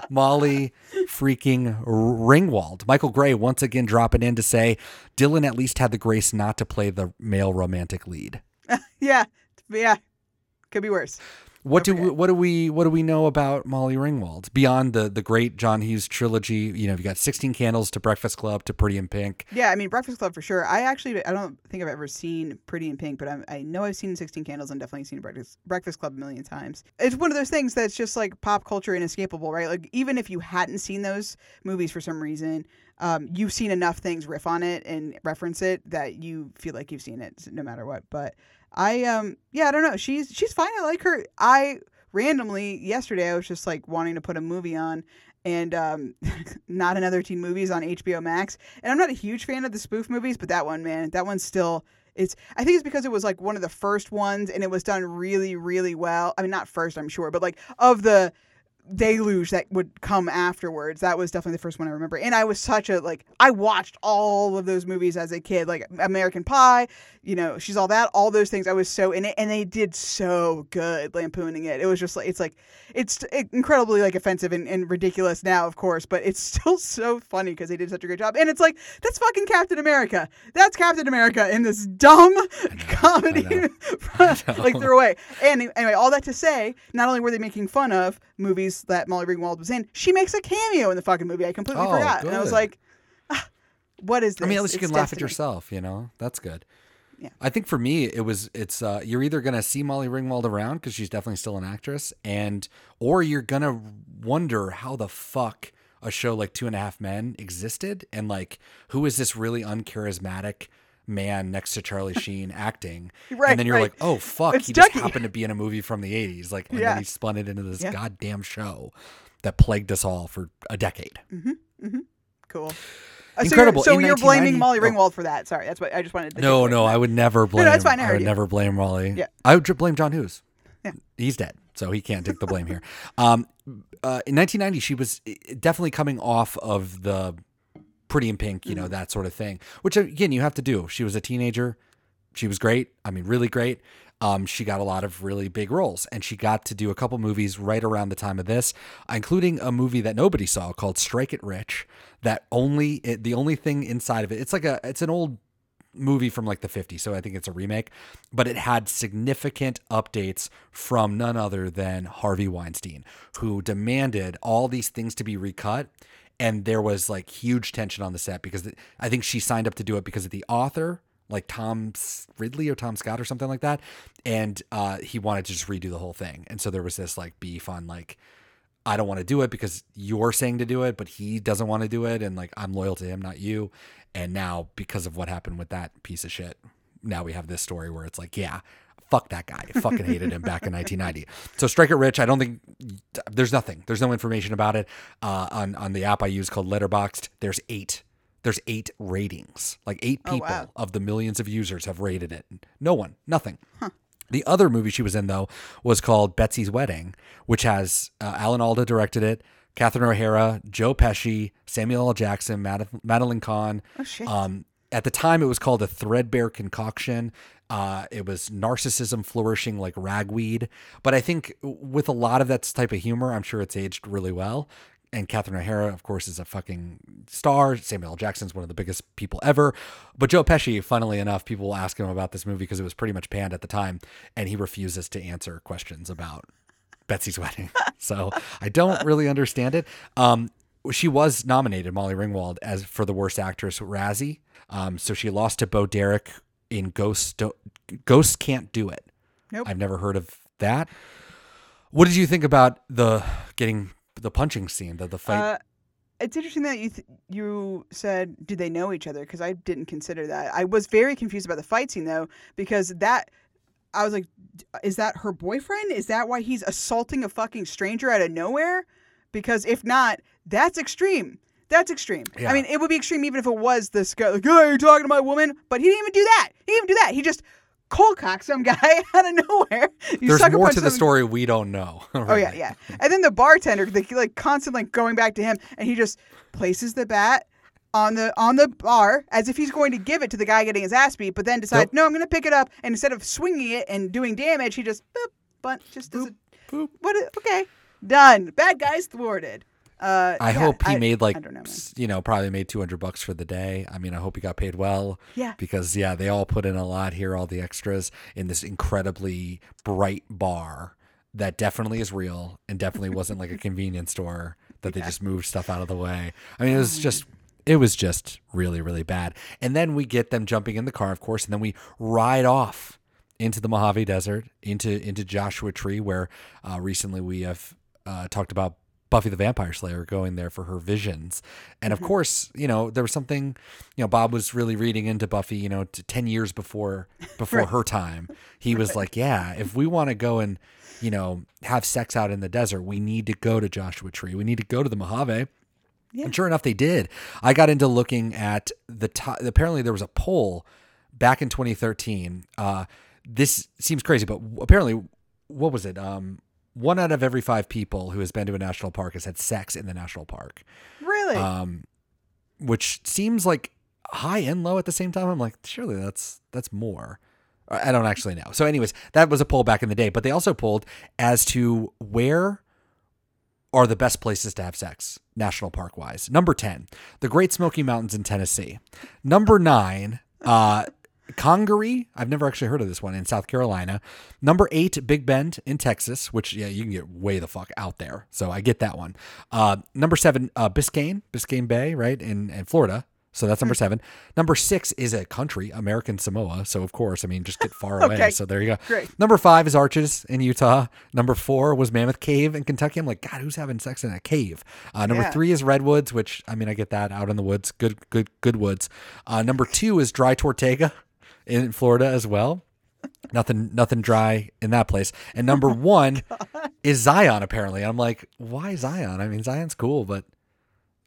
Molly freaking Ringwald. Michael Gray once again dropping in to say Dylan at least had the grace not to play the male romantic lead. Yeah, yeah. Could be worse. What do we, what do we what do we know about Molly Ringwald beyond the the great John Hughes trilogy? You know, you got Sixteen Candles to Breakfast Club to Pretty in Pink. Yeah, I mean Breakfast Club for sure. I actually I don't think I've ever seen Pretty in Pink, but I, I know I've seen Sixteen Candles and definitely seen Breakfast Breakfast Club a million times. It's one of those things that's just like pop culture inescapable, right? Like even if you hadn't seen those movies for some reason, um, you've seen enough things riff on it and reference it that you feel like you've seen it no matter what. But I um yeah I don't know she's she's fine. I like her. I randomly yesterday I was just like wanting to put a movie on and um, not another teen movies on HBO Max. And I'm not a huge fan of the spoof movies, but that one, man, that one's still. It's. I think it's because it was like one of the first ones, and it was done really, really well. I mean, not first, I'm sure, but like of the deluge that would come afterwards. That was definitely the first one I remember. And I was such a like I watched all of those movies as a kid, like American Pie, you know, she's all that, all those things. I was so in it and they did so good lampooning it. It was just like it's like it's incredibly like offensive and, and ridiculous now, of course, but it's still so funny because they did such a great job. And it's like that's fucking Captain America. That's Captain America in this dumb comedy like throw away. And anyway, all that to say, not only were they making fun of movies that Molly Ringwald was in, she makes a cameo in the fucking movie. I completely Oh, forgot. And I was like, ah, what is this? I mean, at least you It's can laugh at yourself. You know, that's good. Yeah. I think for me, it was it's uh, you're either gonna see Molly Ringwald around because she's definitely still an actress, and or you're gonna wonder how the fuck a show like Two and a Half Men existed, and like who is this really uncharismatic man next to Charlie Sheen acting, Right, and then you're right. like, oh fuck, It's he just happened to be in a movie from the '80s, like, and Yeah. then he spun it into this Yeah. goddamn show that plagued us all for a decade. Cool. Uh, Incredible. So you're, so you're blaming 1990 Molly oh. Ringwald for that. Sorry, that's what I just wanted to. No, no, I would never blame. no, it's fine, I I, would you. never blame Molly. Yeah. I would blame John Hughes. Yeah. He's dead, so he can't take the blame here. Um, uh, in 1990, she was uh, definitely coming off of the Pretty in Pink, Mm-hmm. you know, that sort of thing. Which again, you have to do. She was a teenager. She was great. I mean, really great. Um, she got a lot of really big roles, and she got to do a couple movies right around the time of this, including a movie that nobody saw called Strike It Rich. That only it, the only thing inside of it, it's like a it's an old movie from like the 50s, so I think it's a remake, but it had significant updates from none other than Harvey Weinstein, who demanded all these things to be recut. And there was like huge tension on the set because th- I think she signed up to do it because of the author, like Tom Ridley or Tom Scott or something like that. And uh, he wanted to just redo the whole thing. And so there was this like beef on like, I don't want to do it because you're saying to do it, but he doesn't want to do it. And like, I'm loyal to him, not you. And now, because of what happened with that piece of shit, now we have this story where it's like, yeah, fuck that guy. I fucking hated him back in 1990. So Strike It Rich, I don't think there's nothing. There's no information about it uh, on on the app I use called Letterboxd. There's eight. There's eight ratings. Like eight people wow. of the millions of users have rated it. No one. Nothing. The other movie she was in though was called Betsy's Wedding, which has uh, Alan Alda directed it, Catherine O'Hara, Joe Pesci, Samuel L. Jackson, Mad- Madeline Kahn. Oh shit. Um, at the time, it was called a threadbare concoction. Uh, it was narcissism flourishing like ragweed. But I think with a lot of that type of humor, I'm sure it's aged really well. And Catherine O'Hara, of course, is a fucking star. Samuel L. Jackson's one of the biggest people ever. But Joe Pesci, funnily enough, people will ask him about this movie because it was pretty much panned at the time, and he refuses to answer questions about Betsy's wedding. so I don't really understand it. Um, she was nominated, Molly Ringwald, as for the worst actress Razzie. Um, so she lost to Bo Derek in Ghost. Ghosts can't do it. Nope. I've never heard of that. What did you think about the getting the punching scene, the the fight? Uh, it's interesting that you th- you said did they know each other because I didn't consider that. I was very confused about the fight scene though because that I was like, is that her boyfriend? Is that why he's assaulting a fucking stranger out of nowhere? Because if not, that's extreme. That's extreme. Yeah. I mean, it would be extreme even if it was this guy like, "Hey, you're talking to my woman," but he didn't even do that. He didn't even do that. He just cold cocked some guy out of nowhere. You There's more to the some- story we don't know. Oh yeah, yeah. And then the bartender, they like constantly going back to him, and he just places the bat on the on the bar as if he's going to give it to the guy getting his ass beat, but then decides, Nope. no, I'm going to pick it up, and instead of swinging it and doing damage, he just boop, but just does it. boop. What? Okay, done. Bad guys thwarted. Uh, I yeah, hope he I- made like know, you know probably made 200 bucks for the day. I mean, I hope he got paid well. Yeah. Because yeah, they all put in a lot here, all the extras in this incredibly bright bar that definitely is real and definitely wasn't like a convenience store that they just moved stuff out of the way. I mean, it was just it was just really really bad. And then we get them jumping in the car, of course, and then we ride off into the Mojave Desert, into into Joshua Tree, where uh, recently we have uh, talked about Buffy the Vampire Slayer going there for her visions, and of course, you know there was something, you know, Bob was really reading into Buffy, you know, to ten years before before her time. He was like, yeah, if we want to go and you know have sex out in the desert, we need to go to Joshua Tree. We need to go to the Mojave. And sure enough, they did. I got into looking at the top. Apparently, there was a poll back in 2013. Uh, this seems crazy, but apparently, what was it? Um, one out of every five people who has been to a national park has had sex in the national park, Really? um, which seems like high and low at the same time. I'm like, surely that's that's more. I don't actually know. So, anyways, that was a poll back in the day, but they also polled as to where are the best places to have sex, national park wise. Number 10, the Great Smoky Mountains in Tennessee. Number nine, uh, Congaree. I've never actually heard of this one in South Carolina. Number eight, Big Bend in Texas, which, yeah, you can get way the fuck out there. So I get that one. Uh, number seven, uh, Biscayne, Biscayne Bay, right, in, in Florida. So that's number seven. Number six is a country, American Samoa. So of course, I mean, just get far away. So there you go. Great. Number five is Arches in Utah. Number four was Mammoth Cave in Kentucky. I'm like, God, who's having sex in a cave? Uh, number Yeah. three is Redwoods, which I mean, I get that out in the woods. Good, good, good woods. Uh, number two is Dry Tortuga in Florida as well. Nothing, nothing dry in that place. And number Oh one is Zion. Apparently, I'm like, why Zion? I mean, Zion's cool, but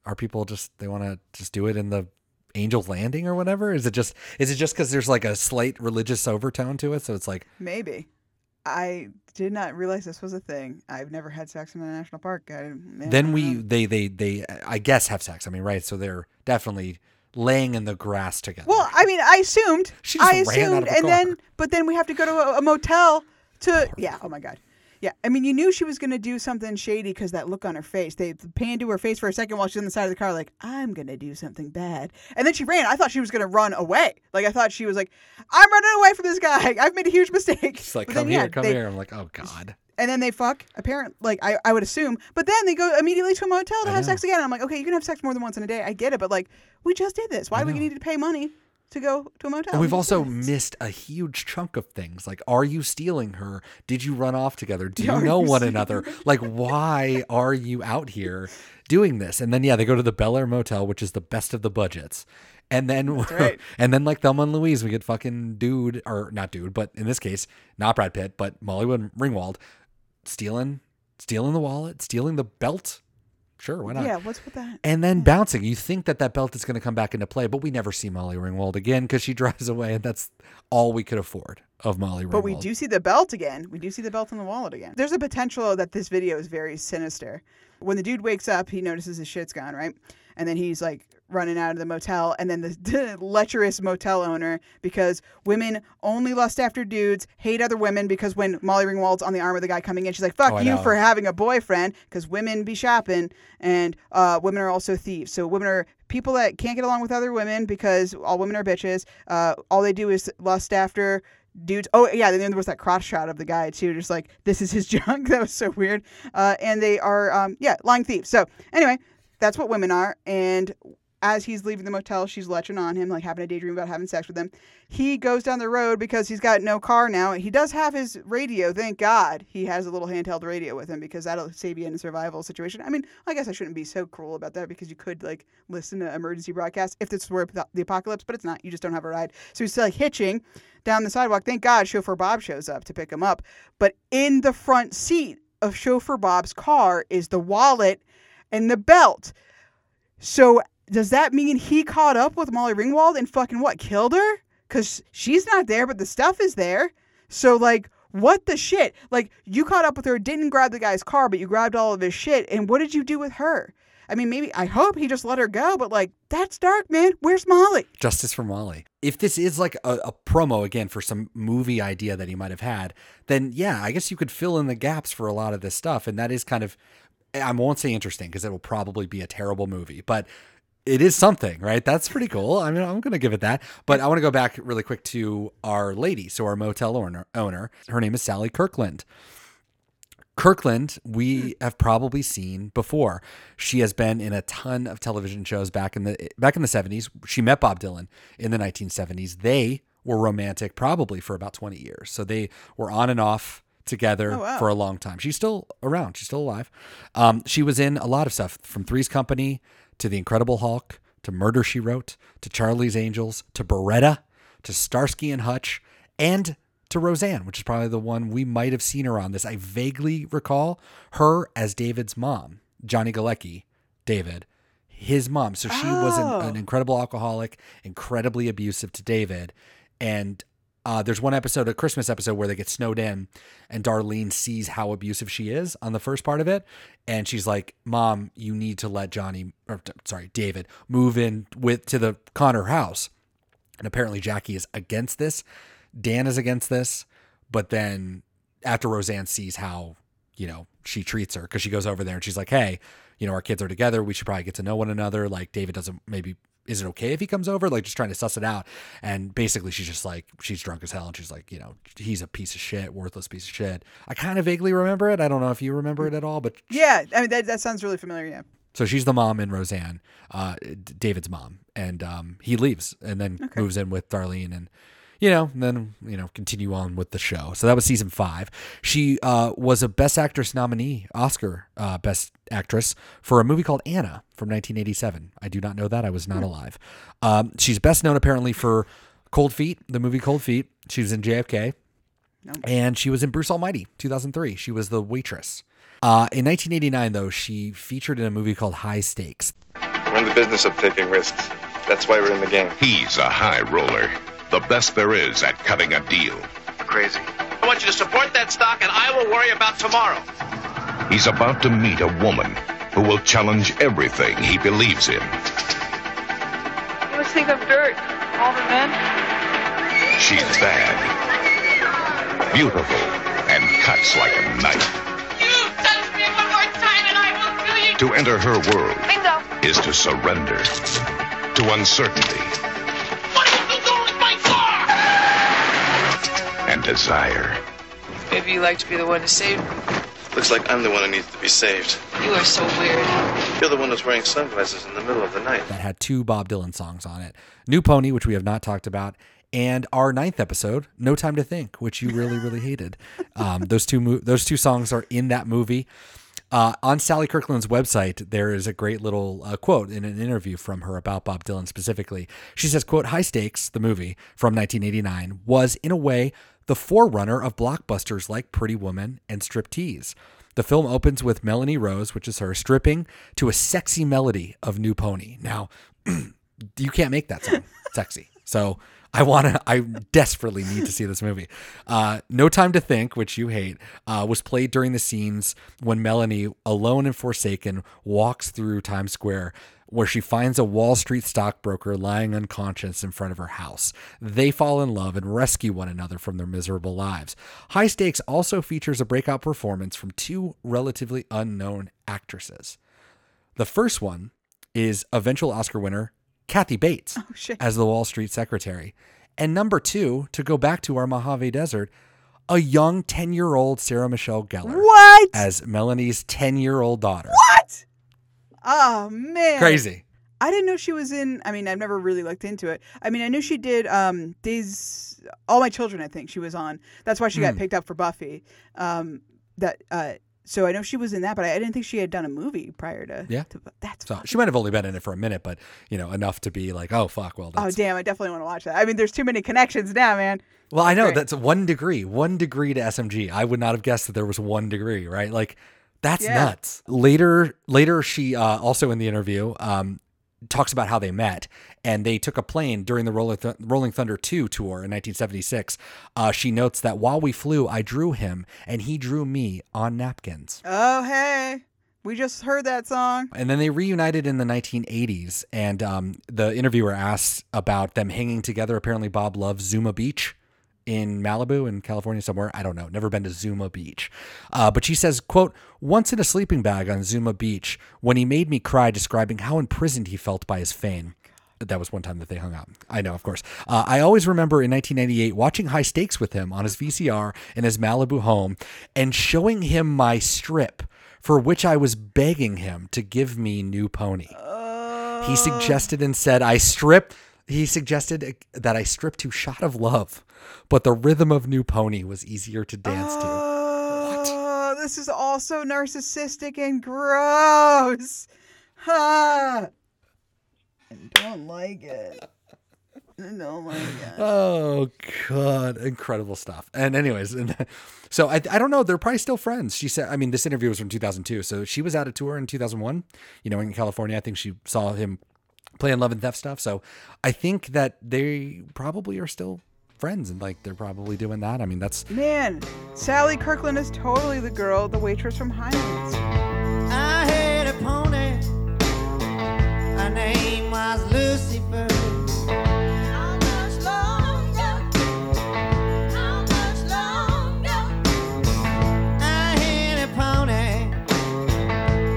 are people just they want to just do it in the Angel's Landing or whatever? Is it just is it just because there's like a slight religious overtone to it? So it's like Maybe. I did not realize this was a thing. I've never had sex in a national park. I then we know. they they they I guess have sex. I mean, right? So they're definitely laying in the grass together. Well, I mean, I assumed. She just I ran out assumed, of a and car. then, but then we have to go to a, a motel to. Yeah. Oh my god. Yeah. I mean, you knew she was gonna do something shady because that look on her face. They panned to her face for a second while she's on the side of the car, like, "I'm gonna do something bad," and then she ran. I thought she was gonna run away. Like I thought she was like, "I'm running away from this guy. I've made a huge mistake." It's like But come then, here, yeah, come they- here. I'm like, oh god. and then they fuck. Apparent, like I, I would assume, but then they go immediately to a motel to I have know. sex again. I'm like, okay, you can have sex more than once in a day. I get it, but like, we just did this. Why do we need to pay money to go to a motel? And we've also missed a huge chunk of things. Like, are you stealing her? Did you run off together? Do you Are know you one another? Like, why are you out here doing this? And then yeah, they go to the Bel Air Motel, which is the best of the budgets. And then right. and then like Thelma and Louise, we get fucking dude or not dude, but in this case, not Brad Pitt, but Mollywood Ringwald stealing stealing the wallet, stealing the belt. Sure, why not? Yeah, what's with that? and then bouncing. You think that that belt is going to come back into play, but we never see Molly Ringwald again because she drives away, and that's all we could afford of Molly Ringwald. But we do see the belt again. We do see the belt in the wallet again. There's a potential that this video is very sinister. When the dude wakes up, he notices his shit's gone, right? And then he's like running out of the motel. And then the lecherous motel owner, because women only lust after dudes, hate other women, because when Molly Ringwald's on the arm of the guy coming in, she's like, fuck Oh, you for having a boyfriend, because women be shopping, and uh, women are also thieves. So women are people that can't get along with other women because all women are bitches. Uh, all they do is lust after dudes. Oh yeah, then there was that cross shot of the guy too, just like this is his junk. that was so weird. Uh, and they are um, yeah, lying thieves. So anyway, that's what women are. And as he's leaving the motel, she's leching on him, like having a daydream about having sex with him. He goes down the road because he's got no car now. He does have his radio, thank God. He has a little handheld radio with him because that'll save you in a survival situation. I mean, I guess I shouldn't be so cruel about that because you could like listen to emergency broadcasts if this were the apocalypse, but it's not. You just don't have a ride. So he's like hitching down the sidewalk. Thank God chauffeur Bob shows up to pick him up. But in the front seat of chauffeur Bob's car is the wallet and the belt. So does that mean he caught up with Molly Ringwald and fucking what killed her? Because she's not there, but the stuff is there. So like, what the shit? Like you caught up with her, didn't grab the guy's car, but you grabbed all of his shit. And what did you do with her? I mean, maybe I hope he just let her go, but like that's dark, man. Where's Molly? Justice for Molly. If this is like a, a promo again for some movie idea that he might have had, then yeah, I guess you could fill in the gaps for a lot of this stuff. And that is kind of, I won't say interesting because it will probably be a terrible movie, but it is something, right? That's pretty cool. I mean, I'm going to give it that. But I want to go back really quick to our lady. So, our motel owner, owner her name is Sally Kirkland. Kirkland, we have probably seen before. She has been in a ton of television shows back in the back in the 70s. She met Bob Dylan in the 1970s. They were romantic probably for about 20 years. So they were on and off together Oh, wow. for a long time. She's still around. She's still alive. Um, she was in a lot of stuff from Three's Company to The Incredible Hulk to Murder She Wrote to Charlie's Angels to Baretta to Starsky and Hutch and to Roseanne, which is probably the one we might have seen her on this. I vaguely recall her as David's mom, Johnny Galecki, David, his mom. So she was Oh. an, an oh. incredible alcoholic, incredibly abusive to David. And uh, there's one episode, a Christmas episode, where they get snowed in, and Darlene sees how abusive she is on the first part of it, and she's like, "Mom, you need to let Johnny, or sorry, David, move in with to the Connor house." And apparently, Jackie is against this. Dan is against this, but then after Roseanne sees how you know she treats her, because she goes over there and she's like, "Hey, you know, our kids are together. We should probably get to know one another." Like David doesn't maybe is it okay if he comes over? Like just trying to suss it out. And basically she's just like she's drunk as hell and she's like, you know, he's a piece of shit, worthless piece of shit. I kind of vaguely remember it. I don't know if you remember it at all, but Yeah, I mean that, that sounds really familiar. Yeah. so she's the mom in Roseanne, uh, David's mom, and um, he leaves and then moves in with Darlene, and you know, and then you know, continue on with the show. So that was season five. She uh, was a Best Actress nominee, Oscar uh, Best Actress for a movie called Anna from 1987. I do not know that; I was not alive. Um, she's best known apparently for Cold Feet, the movie Cold Feet. She was in JFK. And she was in Bruce Almighty, 2003. She was the waitress. Uh, in 1989, though, she featured in a movie called High Stakes. We're in the business of taking risks. That's why we're in the game. He's a high roller, the best there is at cutting a deal. Crazy. I want you to support that stock, and I will worry about tomorrow. He's about to meet a woman who will challenge everything he believes in. You must think I'm dirt. All the men. She's bad, beautiful, and cuts like a knife. You touch me one more time and I will kill you. To enter her world Bingo. is to surrender to uncertainty desire. Maybe you like to be the one to save me. Looks like I'm the one who needs to be saved. You are so weird. You're the one who's wearing sunglasses in the middle of the night. that had two Bob Dylan songs on it New Pony, which we have not talked about, and our ninth episode, No Time to Think, which you really, really hated. Um, those two mo- those two songs are in that movie. Uh, on Sally Kirkland's website, there is a great little uh, quote in an interview from her about Bob Dylan specifically. She says, "quote High Stakes, the movie from 1989, was in a way the forerunner of blockbusters like Pretty Woman and Striptease. The film opens with Melanie Rose, which is her, stripping to a sexy melody of New Pony. Now, you can't make that song sexy. So I want to, I desperately need to see this movie. Uh, no Time to Think, which you hate, uh, was played during the scenes when Melanie, alone and forsaken, walks through Times Square where she finds a Wall Street stockbroker lying unconscious in front of her house. They fall in love and rescue one another from their miserable lives. High Stakes also features a breakout performance from two relatively unknown actresses. The first one is eventual Oscar winner Kathy Bates oh, shit. as the Wall Street secretary. And number two, to go back to our Mojave Desert, a young 10 year old Sarah Michelle Gellar What? as Melanie's 10 year old daughter. what? Oh man. Crazy. I didn't know she was in. I mean, I've never really looked into it. I mean, I knew she did um, Days. All my children. I think she was on. That's why she got Hmm. picked up for Buffy. Um, that. Uh, so I know she was in that, but I, I didn't think she had done a movie prior to. Yeah. To, that's. So she might have only been in it for a minute, but you know, enough to be like, oh fuck, well That's... oh damn! I definitely want to watch that. I mean, there's too many connections now, man. Well, I know Great. that's one degree, one degree to SMG. I would not have guessed that there was one degree, right? Like that's Yeah. nuts. Later, later, she uh, also in the interview um, talks about how they met, and they took a plane during the Rolling, Th- Rolling Thunder Two tour in 1976. Uh, she notes that while we flew, I drew him, and he drew me on napkins. Oh hey, we just heard that song. And then they reunited in the 1980s, and um, the interviewer asked about them hanging together. Apparently, Bob loves Zuma Beach in Malibu in California somewhere. I don't know. Never been to Zuma Beach. Uh, but she says, quote, once in a sleeping bag on Zuma Beach when he made me cry describing how imprisoned he felt by his fame. That was one time that they hung out. I know, of course. Uh, I always remember in 1998 watching High Stakes with him on his VCR in his Malibu home and showing him my strip for which I was begging him to give me New Pony. He suggested and said, I strip. He suggested that I strip to Shot of Love, but the rhythm of New Pony was easier to dance to. Oh, this is all so narcissistic and gross. Ha! I don't like it. I don't like it. Oh God, incredible stuff. And anyways, and so I, I don't know. They're probably still friends. She said. I mean, this interview was from 2002, so she was out of tour in 2001. You know, in California, I think she saw him playing Love and Theft stuff. So I think that they probably are still friends and like they're probably doing that. I mean, that's Man, Sally Kirkland is totally the girl, the waitress from Highlands. I had a pony. Her name was Lucifer. How much longer? How much longer? I had a pony.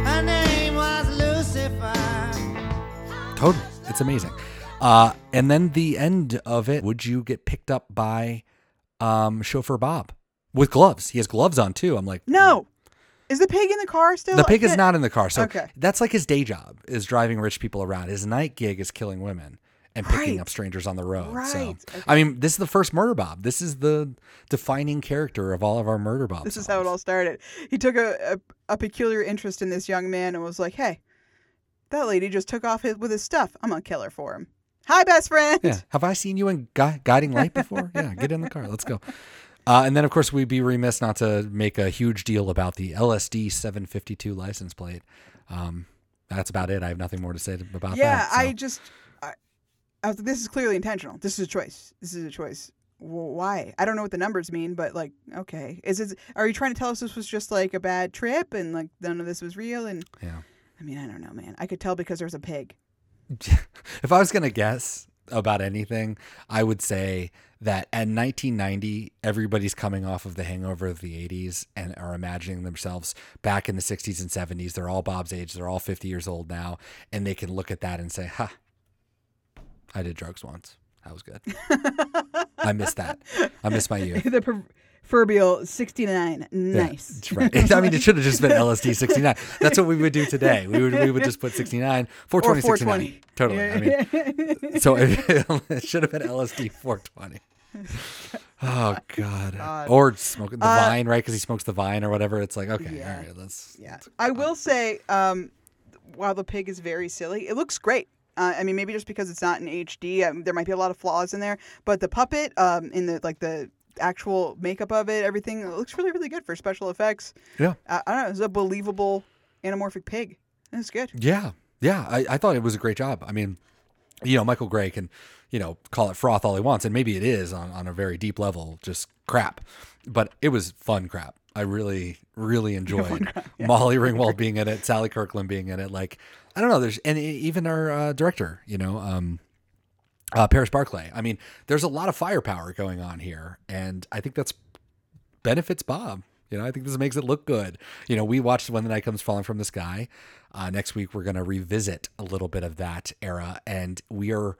Her name was Lucifer. totally it's amazing. Uh, and then the end of it, would you get picked up by um, chauffeur Bob with gloves? He has gloves on too. I'm like, No. Is the pig in the car still? the pig is not in the car. So Okay. that's like his day job is driving rich people around. His night gig is killing women and picking Right. up strangers on the road. So Right. Okay. I mean, this is the first murder Bob. This is the defining character of all of our murder Bob. This is how it all started. He took a, a, a peculiar interest in this young man and was like, hey, that lady just took off his, with his stuff. I'm going to kill her for him. Hi, best friend. Yeah. Have I seen you in Gui- Guiding Light before? yeah. Get in the car. Let's go. Uh, and then, of course, we'd be remiss not to make a huge deal about the LSD 752 license plate. Um, that's about it. I have nothing more to say about Yeah, that. so. I just, I, I was, this is clearly intentional. This is a choice. This is a choice. Well, why? I don't know what the numbers mean, but like, okay, is it? Are you trying to tell us this was just like a bad trip and like none of this was real? And Yeah. I mean, I don't know, man. I could tell because there's a pig. if I was going to guess about anything, I would say that at 1990, everybody's coming off of the hangover of the 80s and are imagining themselves back in the 60s and 70s. They're all Bob's age. They're all 50 years old now. And they can look at that and say, ha, I did drugs once. That was good. I miss that. I miss my youth. the proverbial 69. Yeah, Nice. that's right. I mean, it should have just been LSD 69. That's what we would do today. We would we would just put 69, 420, Or 69. 420. Totally. I mean, so it, it should have been LSD 420. Oh God. God. Or smoking the Uh, vine, right? Because he smokes the vine or whatever. It's like okay, Yeah. all right, let's. Yeah. I will say, um, while the pig is very silly, it looks great. Uh, I mean, maybe just because it's not in HD, um, there might be a lot of flaws in there. But the puppet, um, in the like the actual makeup of it, everything it looks really, really good for special effects. Yeah. I, I don't know. It's a believable anamorphic pig. It's good. Yeah, yeah. I, I thought it was a great job. I mean, you know, Michael Gray can, you know, call it froth all he wants, and maybe it is on, on a very deep level, just crap. But it was fun crap. I really, really enjoyed Molly Ringwald being in it, Sally Kirkland being in it. Like, I don't know. There's and even our uh, director, you know, um, uh, Paris Barclay. I mean, there's a lot of firepower going on here, and I think that's benefits Bob. You know, I think this makes it look good. You know, we watched When the Night Comes Falling from the Sky. Uh, next week, we're going to revisit a little bit of that era, and we are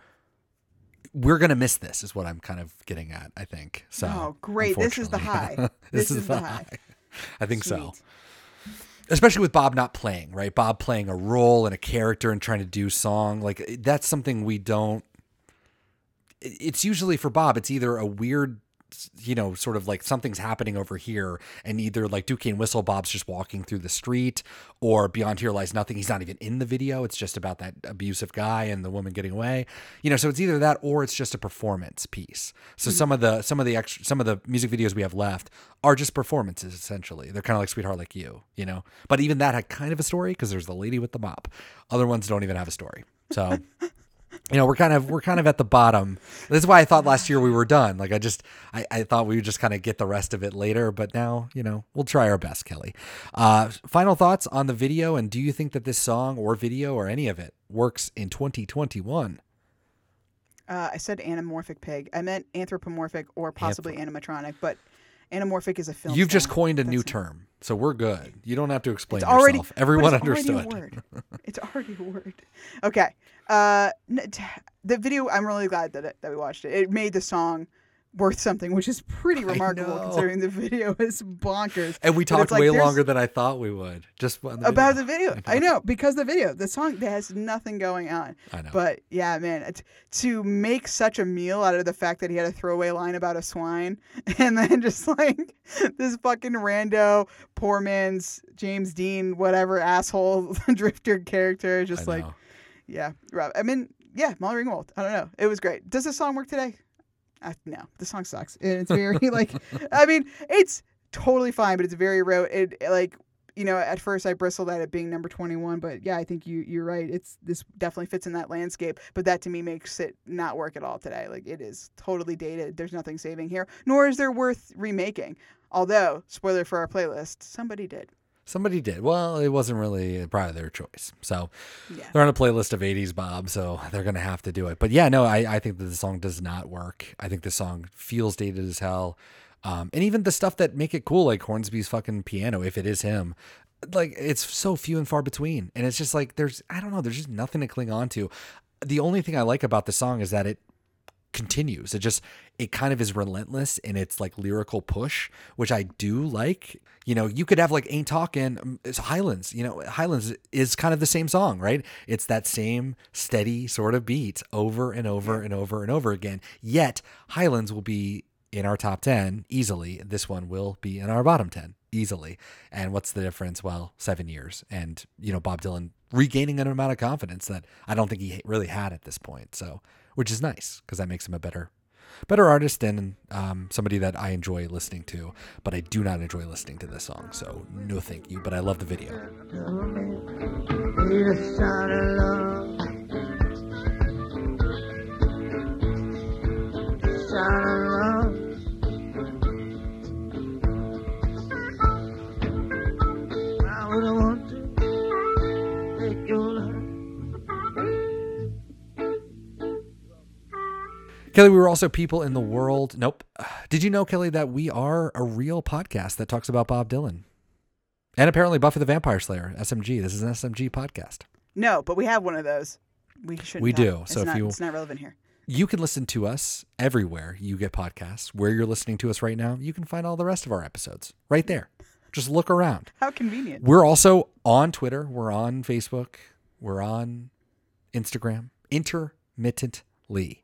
we're going to miss this. Is what I'm kind of getting at. I think. So, Oh, great. This is the high. this, This is, is the high. high. I think so especially with Bob not playing, right? Bob playing a role and a character and trying to do song. Like that's something we don't it's usually for Bob, it's either a weird you know, sort of like something's happening over here, and either like and Whistle Bob's just walking through the street, or Beyond Here Lies Nothing. He's not even in the video. It's just about that abusive guy and the woman getting away. You know, so it's either that or it's just a performance piece. So hmm. some of the some of the extra some of the music videos we have left are just performances essentially. They're kind of like Sweetheart Like You, you know. But even that had kind of a story because there's the lady with the mop. Other ones don't even have a story. So you know, we're kind of we're kind of at the bottom. This is why I thought last year we were done. Like I just I, I thought we would just kind of get the rest of it later, but now, you know, we'll try our best, Kelly. Uh final thoughts on the video and do you think that this song or video or any of it works in 2021? Uh, I said anamorphic pig. I meant anthropomorphic or possibly animatronic, but anamorphic is a film. You've just coined a new That's- term. So we're good. You don't have to explain It's already yourself. Everyone it's understood. Already a word. It's already a word. Okay. Uh, the video. I'm really glad that it, that we watched it. It made the song worth something, which is pretty remarkable considering the video is bonkers. And we talked like way there's- longer than I thought we would. Just on the about the video. I know because the video, the song that has nothing going on. I know. But yeah, man, it, to make such a meal out of the fact that he had a throwaway line about a swine, and then just like this fucking rando, poor man's James Dean, whatever asshole drifter character, just I like know. yeah, Rob. I mean, yeah, Molly Ringwald. I don't know. It was great. Does this song work today? Uh, no, the song sucks. It's very like, I mean, it's totally fine, but it's very rote. It like, you know, at first I bristled at it being number 21, but yeah, I think you you're right. It's this definitely fits in that landscape, but that to me makes it not work at all today. Like it is totally dated. There's nothing saving here, nor is there worth remaking. Although, spoiler for our playlist, somebody did. Somebody did. Well, it wasn't really probably their choice. So Yeah. they're on a playlist of 80s Bob, so they're going to have to do it. But yeah, no, I, I think that the song does not work. I think the song feels dated as hell. Um, and even the stuff that make it cool, like Hornsby's fucking piano, if it is him, like it's so few and far between. And it's just like, there's, I don't know, there's just nothing to cling on to. The only thing I like about the song is that it continues. It just it kind of is relentless in its like lyrical push, which I do like. You know, you could have like Ain't Talking, um, it's Highlands. You know, Highlands is kind of the same song, right? It's that same steady sort of beat over and over and over and over again. Yet Highlands will be in our top 10 easily. This one will be in our bottom 10 easily. And what's the difference? Well, seven years. And, you know, Bob Dylan regaining an amount of confidence that I don't think he really had at this point. So, which is nice because that makes him a better, better artist and um, somebody that I enjoy listening to. But I do not enjoy listening to this song. So, no thank you. But I love the video. Kelly, we were also people in the world. Nope. Did you know, Kelly, that we are a real podcast that talks about Bob Dylan? And apparently Buffy the Vampire Slayer, SMG. This is an SMG podcast. No, but we have one of those. We should. We do. It's So if not, you- it's not relevant here. You can listen to us everywhere you get podcasts. Where you're listening to us right now, you can find all the rest of our episodes right there. Just look around. How convenient. We're also on Twitter. We're on Facebook. We're on Instagram. Intermittently.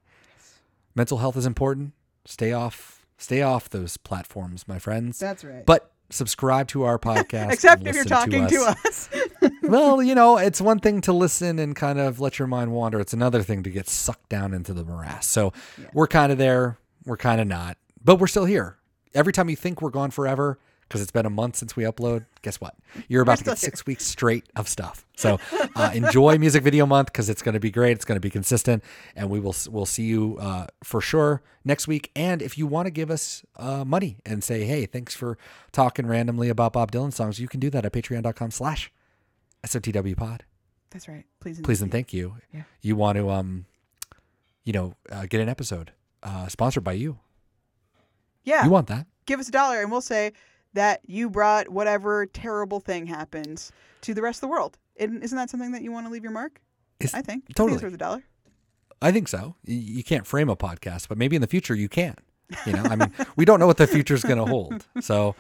Mental health is important. Stay off. Stay off those platforms, my friends. That's right. But subscribe to our podcast. Except if you're talking to us. well, you know, it's one thing to listen and kind of let your mind wander. It's another thing to get sucked down into the morass. So we're kind of there. We're kind of not, but we're still here. Every time you think we're gone forever, because it's been a month since we upload, guess what? You're about to get six weeks straight of stuff. So uh, enjoy Music Video Month because it's going to be great. It's going to be consistent, and we will we'll see you uh, for sure next week. And if you want to give us uh, money and say, hey, thanks for talking randomly about Bob Dylan songs, you can do that at Patreon.com/slash SOTW Pod. That's right. Please. and Please thank and thank you. Yeah. You want to um, you know, uh, get an episode uh, sponsored by you. Yeah. You want that? Give us a dollar, and we'll say that you brought whatever terrible thing happens to the rest of the world. And isn't that something that you want to leave your mark? It's- I think. I think totally. it's worth a dollar. I think so. You can't frame a podcast, but maybe in the future you can. You know, I mean, we don't know what the future is going to hold. So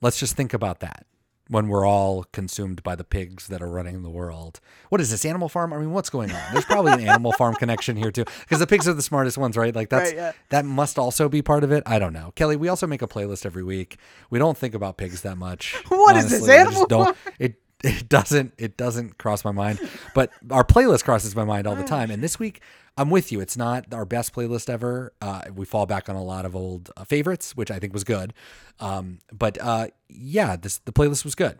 let's just think about that when we're all consumed by the pigs that are running the world. What is this Animal Farm? I mean, what's going on? There's probably an Animal Farm connection here too, because the pigs are the smartest ones, right? Like that's Right, yeah. that must also be part of it. I don't know, Kelly. We also make a playlist every week. We don't think about pigs that much. What is this, honestly. I just Animal Farm? It it doesn't it doesn't cross my mind, but our playlist crosses my mind all the oh, time. And this week, I'm with you. It's not our best playlist ever. Uh, we fall back on a lot of old uh, favorites, which I think was good. Um, but uh, yeah, this the playlist was good.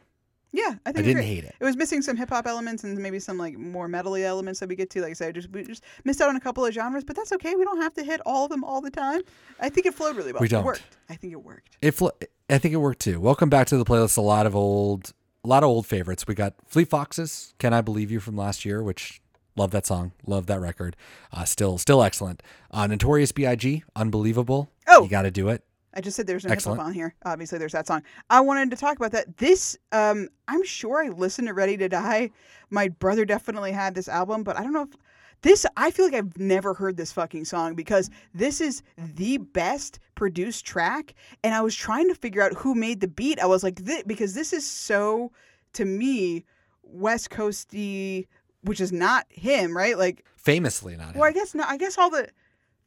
Yeah, I think I didn't great. hate it. It was missing some hip hop elements and maybe some like more metally elements that we get to. Like I said, just we just missed out on a couple of genres, but that's okay. We don't have to hit all of them all the time. I think it flowed really well. We It don't. worked. I think it worked. It fl- I think it worked too. Welcome back to the playlist. A lot of old, a lot of old favorites. We got Fleet Foxes, "Can I Believe You" from last year, which love that song, love that record. Uh, still, still excellent. Uh, Notorious B.I.G. Unbelievable. Oh. you got to do it. I just said there's no hip Excellent. hop on here. Obviously, there's that song. I wanted to talk about that. This, um, I'm sure I listened to Ready to Die. My brother definitely had this album, but I don't know if this. I feel like I've never heard this fucking song because this is the best produced track, and I was trying to figure out who made the beat. I was like, this, because this is so to me West Coasty, which is not him, right? Like Famously not. well, I guess not. I guess all the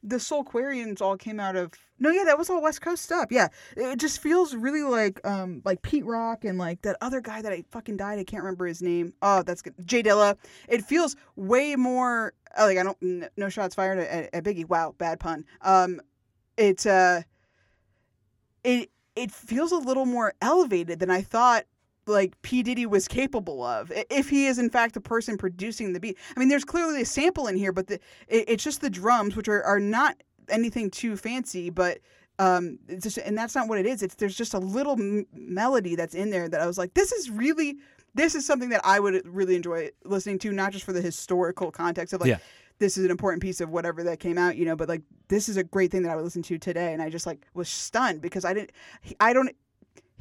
the Soulquarians all came out of no, yeah, that was all West Coast stuff. Yeah, it just feels really like um like Pete Rock and like that other guy that I fucking died. I can't remember his name. Oh, that's good. Jay Dilla. It feels way more oh, like I don't n- no shots fired at, at Biggie. Wow, bad pun. Um, it's uh, it it feels a little more elevated than I thought. Like P Diddy was capable of, if he is in fact the person producing the beat. I mean, there's clearly a sample in here, but the, it, it's just the drums, which are, are not anything too fancy, but. Um, it's just, and that's not what it is. It's there's just a little m- melody that's in there that I was like, this is really, this is something that I would really enjoy listening to, not just for the historical context of like, Yeah. this is an important piece of whatever that came out, you know, but like this is a great thing that I would listen to today, and I just like was stunned because I didn't, I don't,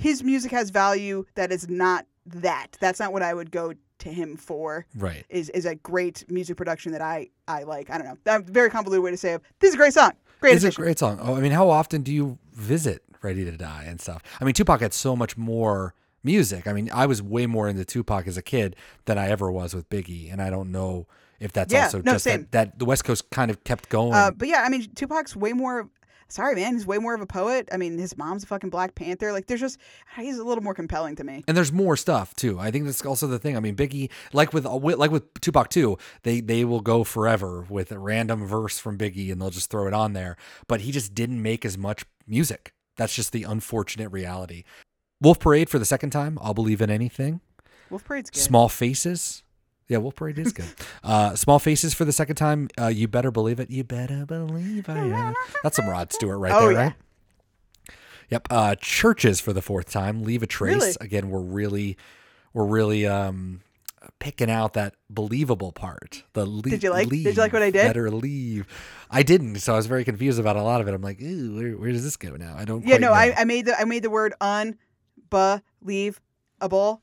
his music has value that is not that. That's not what I would go to him for. Right. Is is a great music production that I I like. I don't know. That's a very convoluted way to say it. This is a great song. Great It's a great song. Oh, I mean, how often do you visit Ready to Die and stuff? I mean, Tupac had so much more music. I mean, I was way more into Tupac as a kid than I ever was with Biggie, and I don't know if that's Yeah, also no, just that, that the West Coast kind of kept going. Uh, but yeah, I mean, Tupac's way more. Sorry, man. He's way more of a poet. I mean, his mom's a fucking Black Panther. Like, there's just he's a little more compelling to me. and there's more stuff too. I think that's also the thing. I mean, Biggie, like with like with Tupac too, they they will go forever with a random verse from Biggie, and they'll just throw it on there. But he just didn't make as much music. That's just the unfortunate reality. Wolf Parade for the second time. I'll believe in anything. Wolf Parade's good. Small Faces. Yeah, Wolf Parade is good. uh, Small Faces for the second time. Uh, you better believe it. You better believe I am. That's some Rod Stewart right Oh, there, yeah. right? Yep. Uh, CHVRCHES for the fourth time. Leave a trace. Really? Again, we're really, we're really um, picking out that believable part. The le- Did you like- Leave, did you like what I did? Better leave. I didn't, so I was very confused about a lot of it. I'm like, ooh, where, where does this go now? I don't. Yeah, no, know. I, I made the I made the word unbelievable,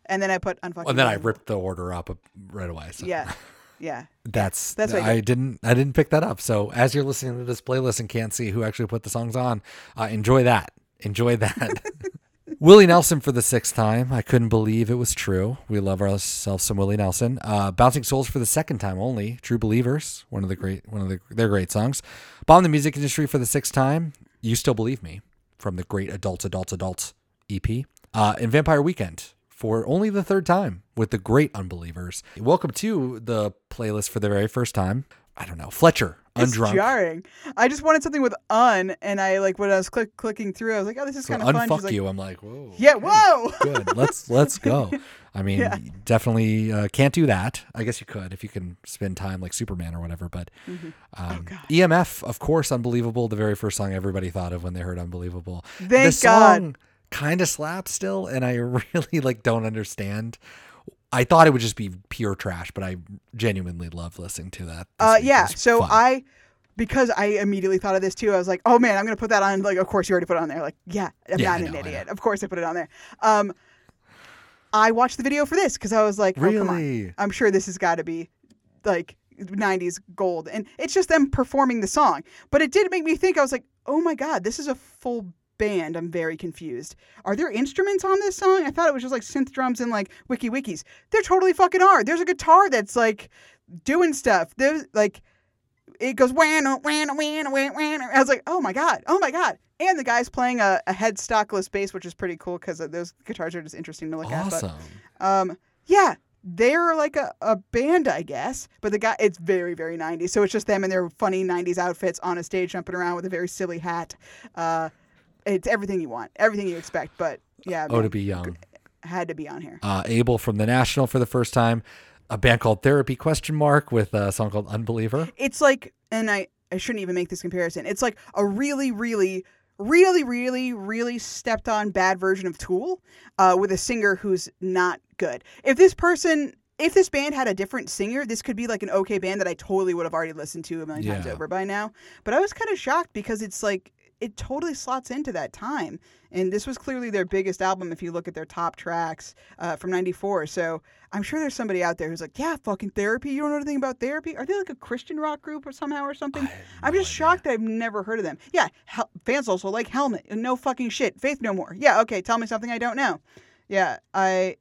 and then I put unfucking. and then I ripped the order up right away. So. Yeah, yeah. That's That's I I didn't I didn't pick that up. So as you're listening to this playlist and can't see who actually put the songs on, uh, enjoy that. Enjoy that. Willie Nelson for the sixth time. I couldn't believe it was true. We love ourselves some Willie Nelson. Uh, Bouncing Souls for the second time only. True Believers, one of the great one of the their great songs. Bomb the Music Industry for the sixth time. You Still Believe Me from the great Adults Adults Adults EP. Uh, and Vampire Weekend for only the third time with the great Unbelievers. Welcome to the playlist for the very first time. I don't know. Fletcher, It's jarring. I just wanted something with un, and I like when I was click, clicking through, I was like, oh, this is So kind of fun. Unfuck like, you. I'm like, whoa. Yeah, okay, whoa. Good. Let's let's go. I mean, Yeah. definitely uh, can't do that. I guess you could if you can spend time like Superman or whatever. But Mm-hmm. um, Oh, EMF, of course, unbelievable. The very first song everybody thought of when they heard "Unbelievable." the Thank God. Kind of slaps still, and I really like don't understand. I thought it would just be pure trash, but I genuinely love listening to that. Uh. Yeah. So fun. I, because I immediately thought of this too. I was like, oh man, I'm gonna put that on. Like, of course you already put it on there. Like, yeah, I'm Yeah, not I an idiot. Of course I put it on there. Um, I watched the video for this because I was like, oh Really? I'm sure this has got to be like 90s gold, and it's just them performing the song. But it did make me think. I was like, oh my god, this is a full band. I'm very confused. Are there instruments on this song? I thought it was just like synth drums and like wiki wikis. There totally fucking are. There's a guitar that's like doing stuff. There's like it goes whan whan whan whan whan. I was like, oh my god, oh my god. And the guy's playing a, a headstockless bass, which is pretty cool because those guitars are just interesting to look awesome. at. But um, yeah, they're like a, a band, I guess. But the guy, it's very very 90s. So it's just them in their funny 90s outfits on a stage jumping around with a very silly hat. Uh, it's everything you want, everything you expect. But yeah, oh, man, to be young. had to be on here. uh, Abel from the National for the first time. A band called Therapy question mark with a song called Unbeliever. it's like and I I shouldn't even make this comparison. It's like a really really really really really stepped on bad version of Tool uh, with a singer who's not good. If this person if this band had a different singer, this could be like an okay band that I totally would have already listened to a million times over by now. But I was kind of shocked because it's like it totally slots into that time. And this was clearly their biggest album if you look at their top tracks uh, from 94. So I'm sure there's somebody out there who's like, yeah, fucking therapy. You don't know anything about therapy? Are they like a Christian rock group or somehow or something? I'm just shocked that I've never heard of them. Yeah, Hel- fans also like Helmet. No fucking shit. Faith No More. Yeah, okay, tell me something I don't know. Yeah, I.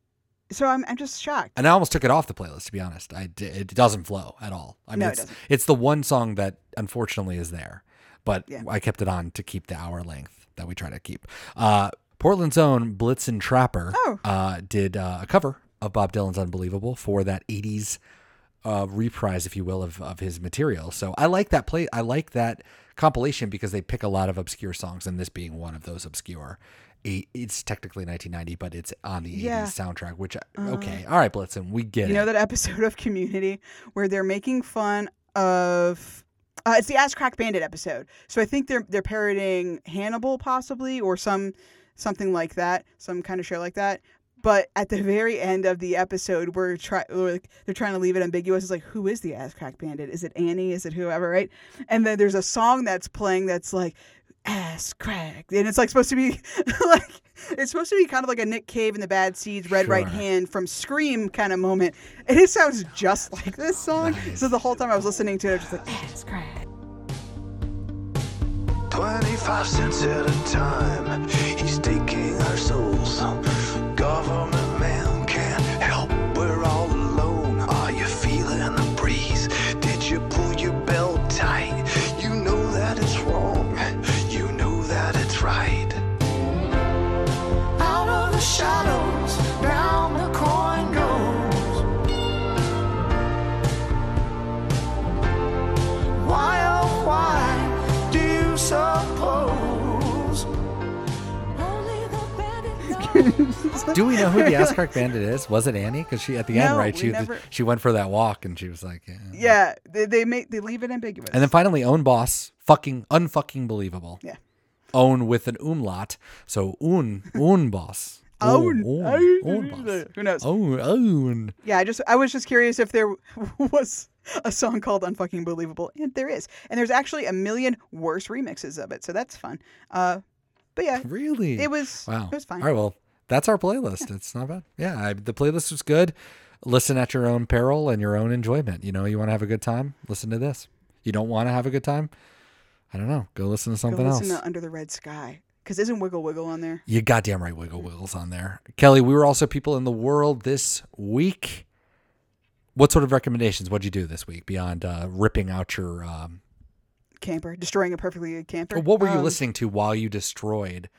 So I'm, I'm just shocked. And I almost took it off the playlist, to be honest. I it doesn't flow at all. I mean, No, it it's, it's the one song that unfortunately is there, but Yeah. I kept it on to keep the hour length that we try to keep. Uh, Portland's own Blitzen Trapper Oh. uh, did uh, a cover of Bob Dylan's Unbelievable for that 80s uh, reprise, if you will, of, of his material. So I like that play. I like that compilation because they pick a lot of obscure songs, and this being one of those obscure. It's technically 1990, but it's on the Yeah. Uh, 80s soundtrack. Which okay, all right, Blitzen, we get You it. know that episode of Community where they're making fun of uh, it's the Ass Crack Bandit episode. So I think they're they're parodying Hannibal possibly or some something like that, some kind of show like that. But at the very end of the episode, we're try we're like, they're trying to leave it ambiguous. It's like, who is the Ass Crack Bandit? Is it Annie? Is it whoever? Right? And then there's a song that's playing that's like ass crack, and it's like supposed to be like it's supposed to be kind of like a Nick Cave and the Bad Seeds, Red Right Hand from Scream kind of moment. And it sounds just like this song. So the whole time I was listening to it, I was just like ass crack. 25 cents at a time. He's taking our souls. Government Do we know who the Ass Crack Bandit is? Was it Annie? Because she at the end, No, right? She never- she went for that walk and she was like, yeah. Yeah, they, they make they leave it ambiguous. And then finally, own boss, fucking unfucking believable. Yeah. Own with an umlaut, so un un boss. Own. own, Own. own boss. Who knows? Own own. Yeah, I just I was just curious if there was a song called "Unfucking Believable," and there is, and there's actually a million worse remixes of it, so that's fun. Uh, but yeah, Really? it was Wow. it was fine. All right, well, that's our playlist. It's not bad. Yeah, I, the playlist was good. Listen at your own peril and your own enjoyment. You know, you want to have a good time, listen to this. You don't want to have a good time, I don't know. Go listen to Go something listen else. to Under the Red Sky because isn't Wiggle Wiggle on there? You goddamn right, Wiggle Wiggles on there. Kelly, we were also people in the world this week. What sort of recommendations? What'd you do this week beyond uh, ripping out your? Um, Camper destroying a perfectly good camper. what were you Um, listening to while you destroyed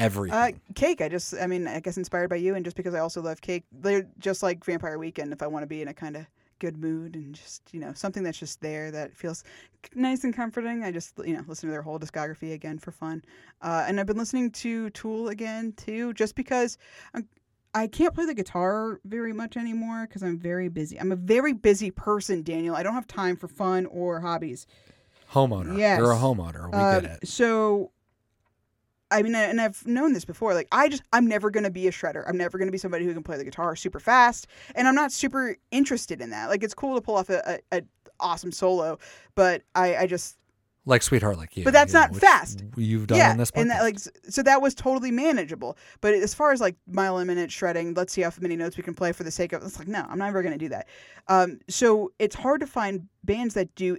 everything? Uh, cake. I just, I mean, I guess inspired by you, and just because I also love cake. They're just like Vampire Weekend. If I want to be in a kind of good mood and just, you know, something that's just there that feels nice and comforting, I just, you know, listen to their whole discography again for fun. Uh, and I've been listening to Tool again too, just because I'm, I can't play the guitar very much anymore because I'm very busy. I'm a very busy person, Daniel. I don't have time for fun or hobbies. homeowner. yes. You're a homeowner. We Uh, get it. So, I mean, and I've known this before. Like, I just, I'm never going to be a shredder. I'm never going to be somebody who can play the guitar super fast. And I'm not super interested in that. Like, it's cool to pull off a, a, a awesome solo, but I, I just, Like Sweetheart Like You. But that's you not which fast. You've done yeah. on this podcast. and that, like, so that was totally manageable. But as far as like mile a minute shredding, let's see how many notes we can play for the sake of, it's like, no, I'm never going to do that. Um, so it's hard to find bands that do.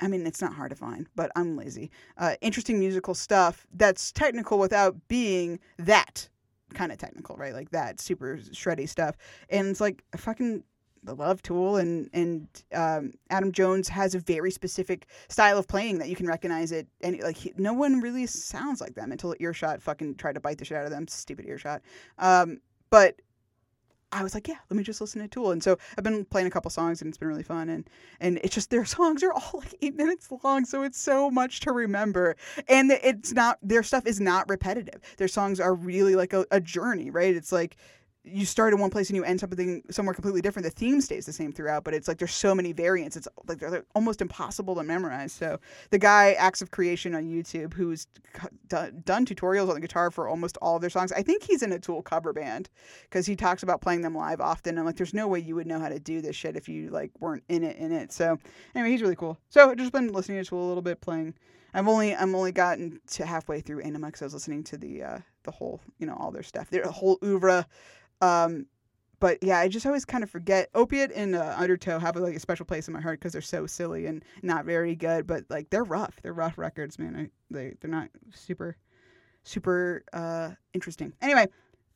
I mean, it's not hard to find, but I'm lazy. Uh, interesting musical stuff that's technical without being that kind of technical, right? Like that super shreddy stuff. And it's like fucking love Tool and and um, Adam Jones has a very specific style of playing that you can recognize it. And like he, no one really sounds like them until Earshot fucking tried to bite the shit out of them. Stupid Earshot. Um, but I was like, yeah, let me just listen to Tool. And so I've been playing a couple songs and it's been really fun. And and it's just their songs are all like eight minutes long, so it's so much to remember. And it's not their stuff is not repetitive. Their songs are really like a, a journey, right? It's like you start in one place and you end something somewhere completely different. The theme stays the same throughout, but it's like there's so many variants. It's like they're almost impossible to memorize. So the guy Acts of Creation on YouTube, who's done, done tutorials on the guitar for almost all of their songs, I think he's in a Tool cover band because he talks about playing them live often. And like, there's no way you would know how to do this shit if you like weren't in it in it. So anyway, he's really cool. So I've just been listening to Tool a little bit, playing. I've only I'm only gotten to halfway through Ænima because I was listening to the uh, the whole you know all their stuff, their whole oeuvre. Um, but yeah, I just always kind of forget. Opiate and uh, Undertow have like a special place in my heart because they're so silly and not very good. But like they're rough. They're rough records, man. I, they they're not super super uh, interesting. Anyway,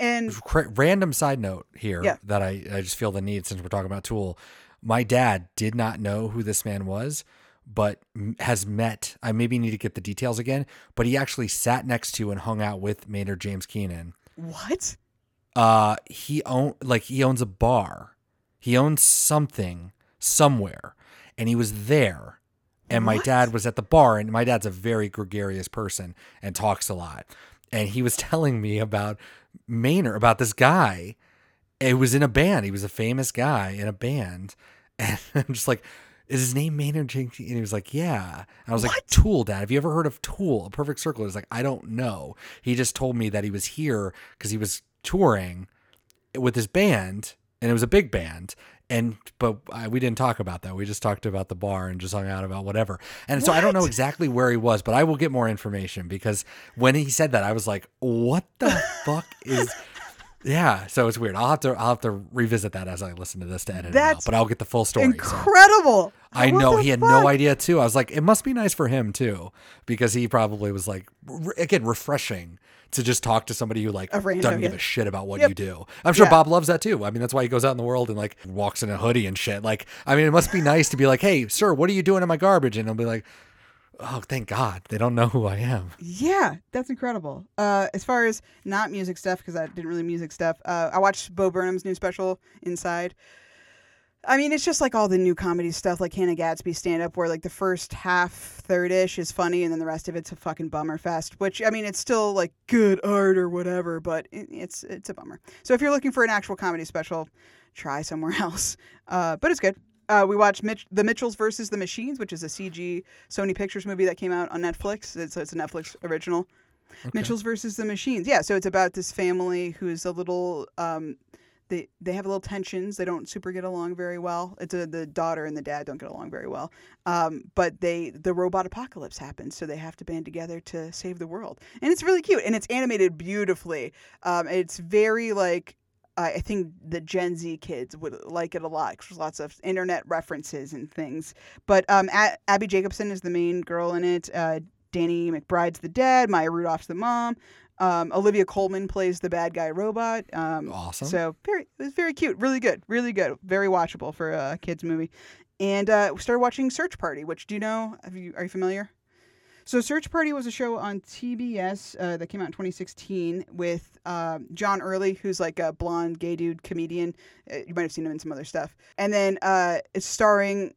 and random side note here Yeah. that I, I just feel the need since we're talking about Tool. My dad did not know who this man was, but has met. I maybe need to get the details again, but he actually sat next to and hung out with Maynard James Keenan. what? Uh, he own like he owns a bar. He owns something somewhere, and he was there. And my What? dad was at the bar, and my dad's a very gregarious person and talks a lot. and he was telling me about Maynard, about this guy. It was in a band. He was a famous guy in a band, and I'm just like, "Is his name Maynard James?" And he was like, "Yeah." And I was like, "Tool, Dad. Have you ever heard of Tool? A Perfect Circle?" He was like, "I don't know." He just told me that he was here because he was touring with his band, and it was a big band. And but I, we didn't talk about that. We just talked about the bar and just hung out about whatever. And so I don't know exactly where he was, but I will get more information because when he said that, I was like, "What the fuck is?" Yeah, so it's weird. I'll have to I'll have to revisit that as I listen to this to edit it out. But I'll get the full story. so. Incredible. I What know he had fuck? no idea too. I was like, it must be nice for him too, because he probably was like, re- again, refreshing to just talk to somebody who like doesn't give a shit about what Yep. you do. I'm sure Yeah. Bob loves that too. I mean, that's why he goes out in the world and like walks in a hoodie and shit. Like, I mean, it must be nice to be like, hey, sir, what are you doing in my garbage? And I'll be like, oh, thank God, they don't know who I am. Yeah, that's incredible. Uh, as far as not music stuff, because I didn't really music stuff, uh, I watched Bo Burnham's new special, Inside. I mean, it's just like all the new comedy stuff, like Hannah Gadsby stand up, where like the first half, third ish is funny, and then the rest of it's a fucking bummer fest. Which I mean, it's still like good art or whatever, but it, it's it's a bummer. So if you're looking for an actual comedy special, try somewhere else. Uh, but it's good. Uh, we watched Mitch, The Mitchells versus the Machines, which is a CG Sony Pictures movie that came out on Netflix. It's, it's a Netflix original. Mitchells versus the Machines. Yeah, so it's about this family who's a little. Um, they they have a little tensions. They don't super get along very well. It's a, the daughter and the dad don't get along very well. Um, but they the robot apocalypse happens, so they have to band together to save the world. And it's really cute, and it's animated beautifully. Um, it's very like I I think the Gen Z kids would like it a lot because there's lots of internet references and things. But um, A- Abbi Jacobson is the main girl in it. Uh, Danny McBride's the dad. Maya Rudolph's the mom. Um, Olivia Colman plays the bad guy robot. Um, Awesome. So very, it was very cute, really good, really good, very watchable for a kids movie. And uh, we started watching Search Party, which do you know? Have you are you familiar? So Search Party was a show on TBS uh, that came out in 2016 with um, John Early, who's like a blonde gay dude comedian. Uh, you might have seen him in some other stuff. And then uh, it's starring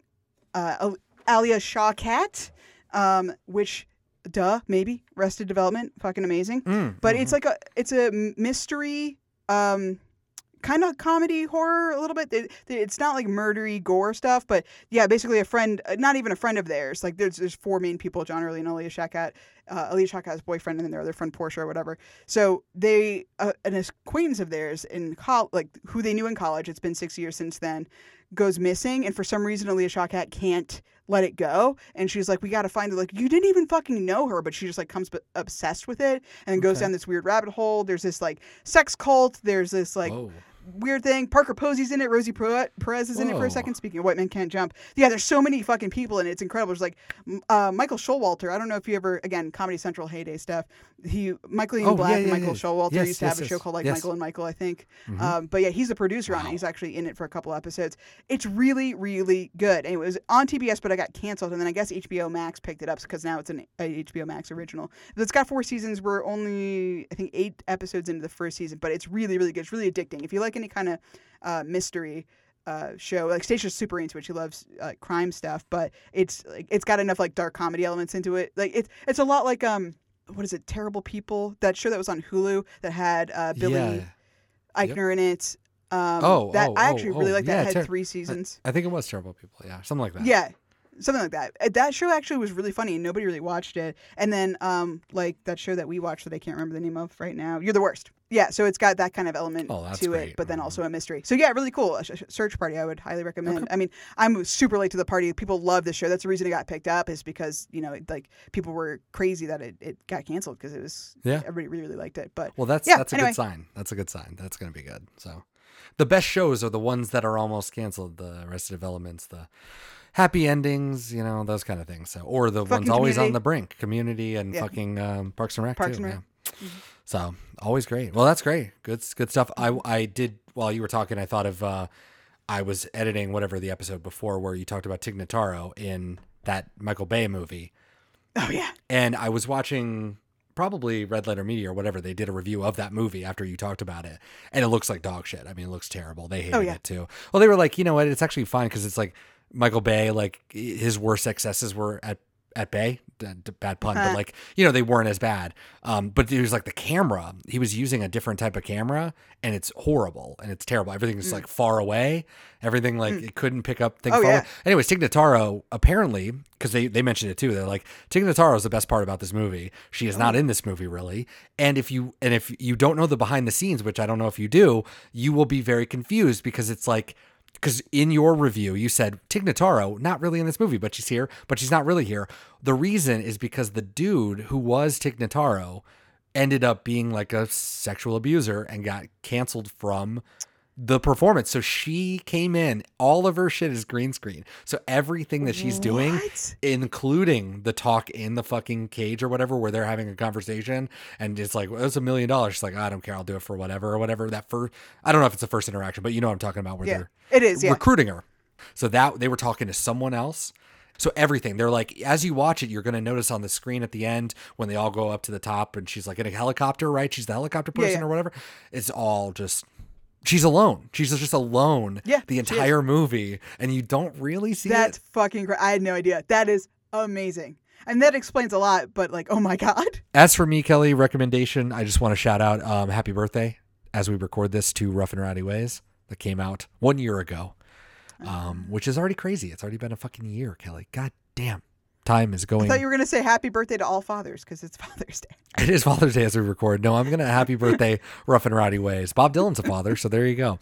uh, Alia Shawkat, um, which, duh, maybe Arrested Development, fucking amazing. Mm, But it's like a it's a mystery. Um, kind of comedy horror a little bit. It, it's not like murdery gore stuff, but yeah, basically a friend, uh, not even a friend of theirs. Like there's there's four main people: John Early and Alia Shawkat, uh, Alia Shawkat's boyfriend, and then their other friend Portia or whatever. So they uh, an acquaintance of theirs in col like who they knew in college. It's been six years since then. Goes missing, and for some reason, Alia Shawkat can't let it go. And she's like, "We got to find it." Like, you didn't even fucking know her, but she just like comes b- obsessed with it, and then goes down this weird rabbit hole. There's this like sex cult. There's this like Whoa. Weird thing. Parker Posey's in it. Rosie Perez is in it for a second. Speaking of White Men Can't Jump, yeah, there's so many fucking people in it. It's incredible. There's like uh, Michael Showalter. I don't know if you ever again Comedy Central heyday stuff. He Michael Ian Oh, Black yeah, and Michael yeah. Showalter Yes, used to yes, have a show called like Yes. Michael and Michael, I think. Mhm. Um, but yeah, he's a producer on it. He's actually in it for a couple episodes. It's really, really good. And it was on TBS, but I got canceled, and then I guess HBO Max picked it up because now it's an HBO Max original. It's got four seasons. We're only I think eight episodes into the first season, but it's really, really good. It's really addicting. If you like any kind of uh, mystery uh, show, like Stacey's super into it. She loves uh, crime stuff, but it's like it's got enough like dark comedy elements into it. Like it's it's a lot like um what is it? Terrible People. That show that was on Hulu that had uh, Billy Yeah. Eichner in it. Um, Oh, that oh, I actually oh, really oh, like that. yeah, It had ter- three seasons. I think it was Terrible People. Yeah, something like that. Yeah, something like that. Uh, That show actually was really funny, and nobody really watched it. And then, um, like that show that we watched that I can't remember the name of right now. You're the worst. Yeah, so it's got that kind of element Oh, to it, but then also a mystery. So yeah, really cool. A search party, I would highly recommend. I mean, I'm super late to the party. People love this show. That's the reason it got picked up is because you know, it, like people were crazy that it, it got canceled because it was Yeah. everybody really really liked it. But Well, that's yeah, that's a anyway. good sign. That's a good sign. That's going to be good. So, the best shows are the ones that are almost canceled. The rest Arrested Developments, the happy endings, you know, those kind of things. So, or the Fucking ones always on the brink, Community and Yeah. fucking um, Parks and Rec Parks too. and Rec. Mm-hmm. Yeah. So always great. Well, that's great. Good good stuff. I I did while you were talking. I thought of uh, I was editing whatever the episode before where you talked about Tig Notaro in that Michael Bay movie oh yeah, and I was watching probably Red Letter Media or whatever. They did a review of that movie after you talked about it, and it looks like dog shit. I mean, it looks terrible. They hated Oh, yeah. it too. Well, they were like, you know what? It's actually fine because it's like Michael Bay. Like his worst excesses were at at Bay. bad pun, but like you know they weren't as bad. Um, but it was like the camera. He was using a different type of camera, and it's horrible and it's terrible. Everything's like far away. Everything like it couldn't pick up things. Oh, yeah. away. Anyways, Tig Notaro apparently because they they mentioned it too. They're like Tig Notaro is the best part about this movie. She is not in this movie really, and if you and if you don't know the behind the scenes, which I don't know if you do, you will be very confused because it's like because in your review you said Tig Notaro not really in this movie, but she's here, but she's not really here. The reason is because the dude who was Tig Notaro ended up being like a sexual abuser and got canceled from the performance. So she came in, all of her shit is green screen. So everything that she's doing, What? including the talk in the fucking cage or whatever, where they're having a conversation and it's like, well, it's a million dollars. She's like, I don't care, I'll do it for whatever or whatever. That first, I don't know if it's the first interaction, but you know what I'm talking about where Yeah, they're it is, yeah. recruiting her. So that they were talking to someone else. So everything they're like, as you watch it, you're going to notice on the screen at the end when they all go up to the top and she's like in a helicopter, right? She's the helicopter Yeah, person yeah. or whatever. It's all just she's alone. She's just alone Yeah, the entire movie, and you don't really see That's it. fucking great. I had no idea. That is amazing. And that explains a lot, but like, oh my God. As for me, Kelly, recommendation, I just want to shout out um, happy birthday as we record this to Rough and Rowdy Ways that came out one year ago, um, which is already crazy. It's already been a fucking year, Kelly. God damn. Time is going. I thought you were going to say happy birthday to all fathers because it's Father's Day. It is Father's Day as we record. No, I'm gonna happy birthday, rough and rowdy ways. Bob Dylan's a father, so there you go.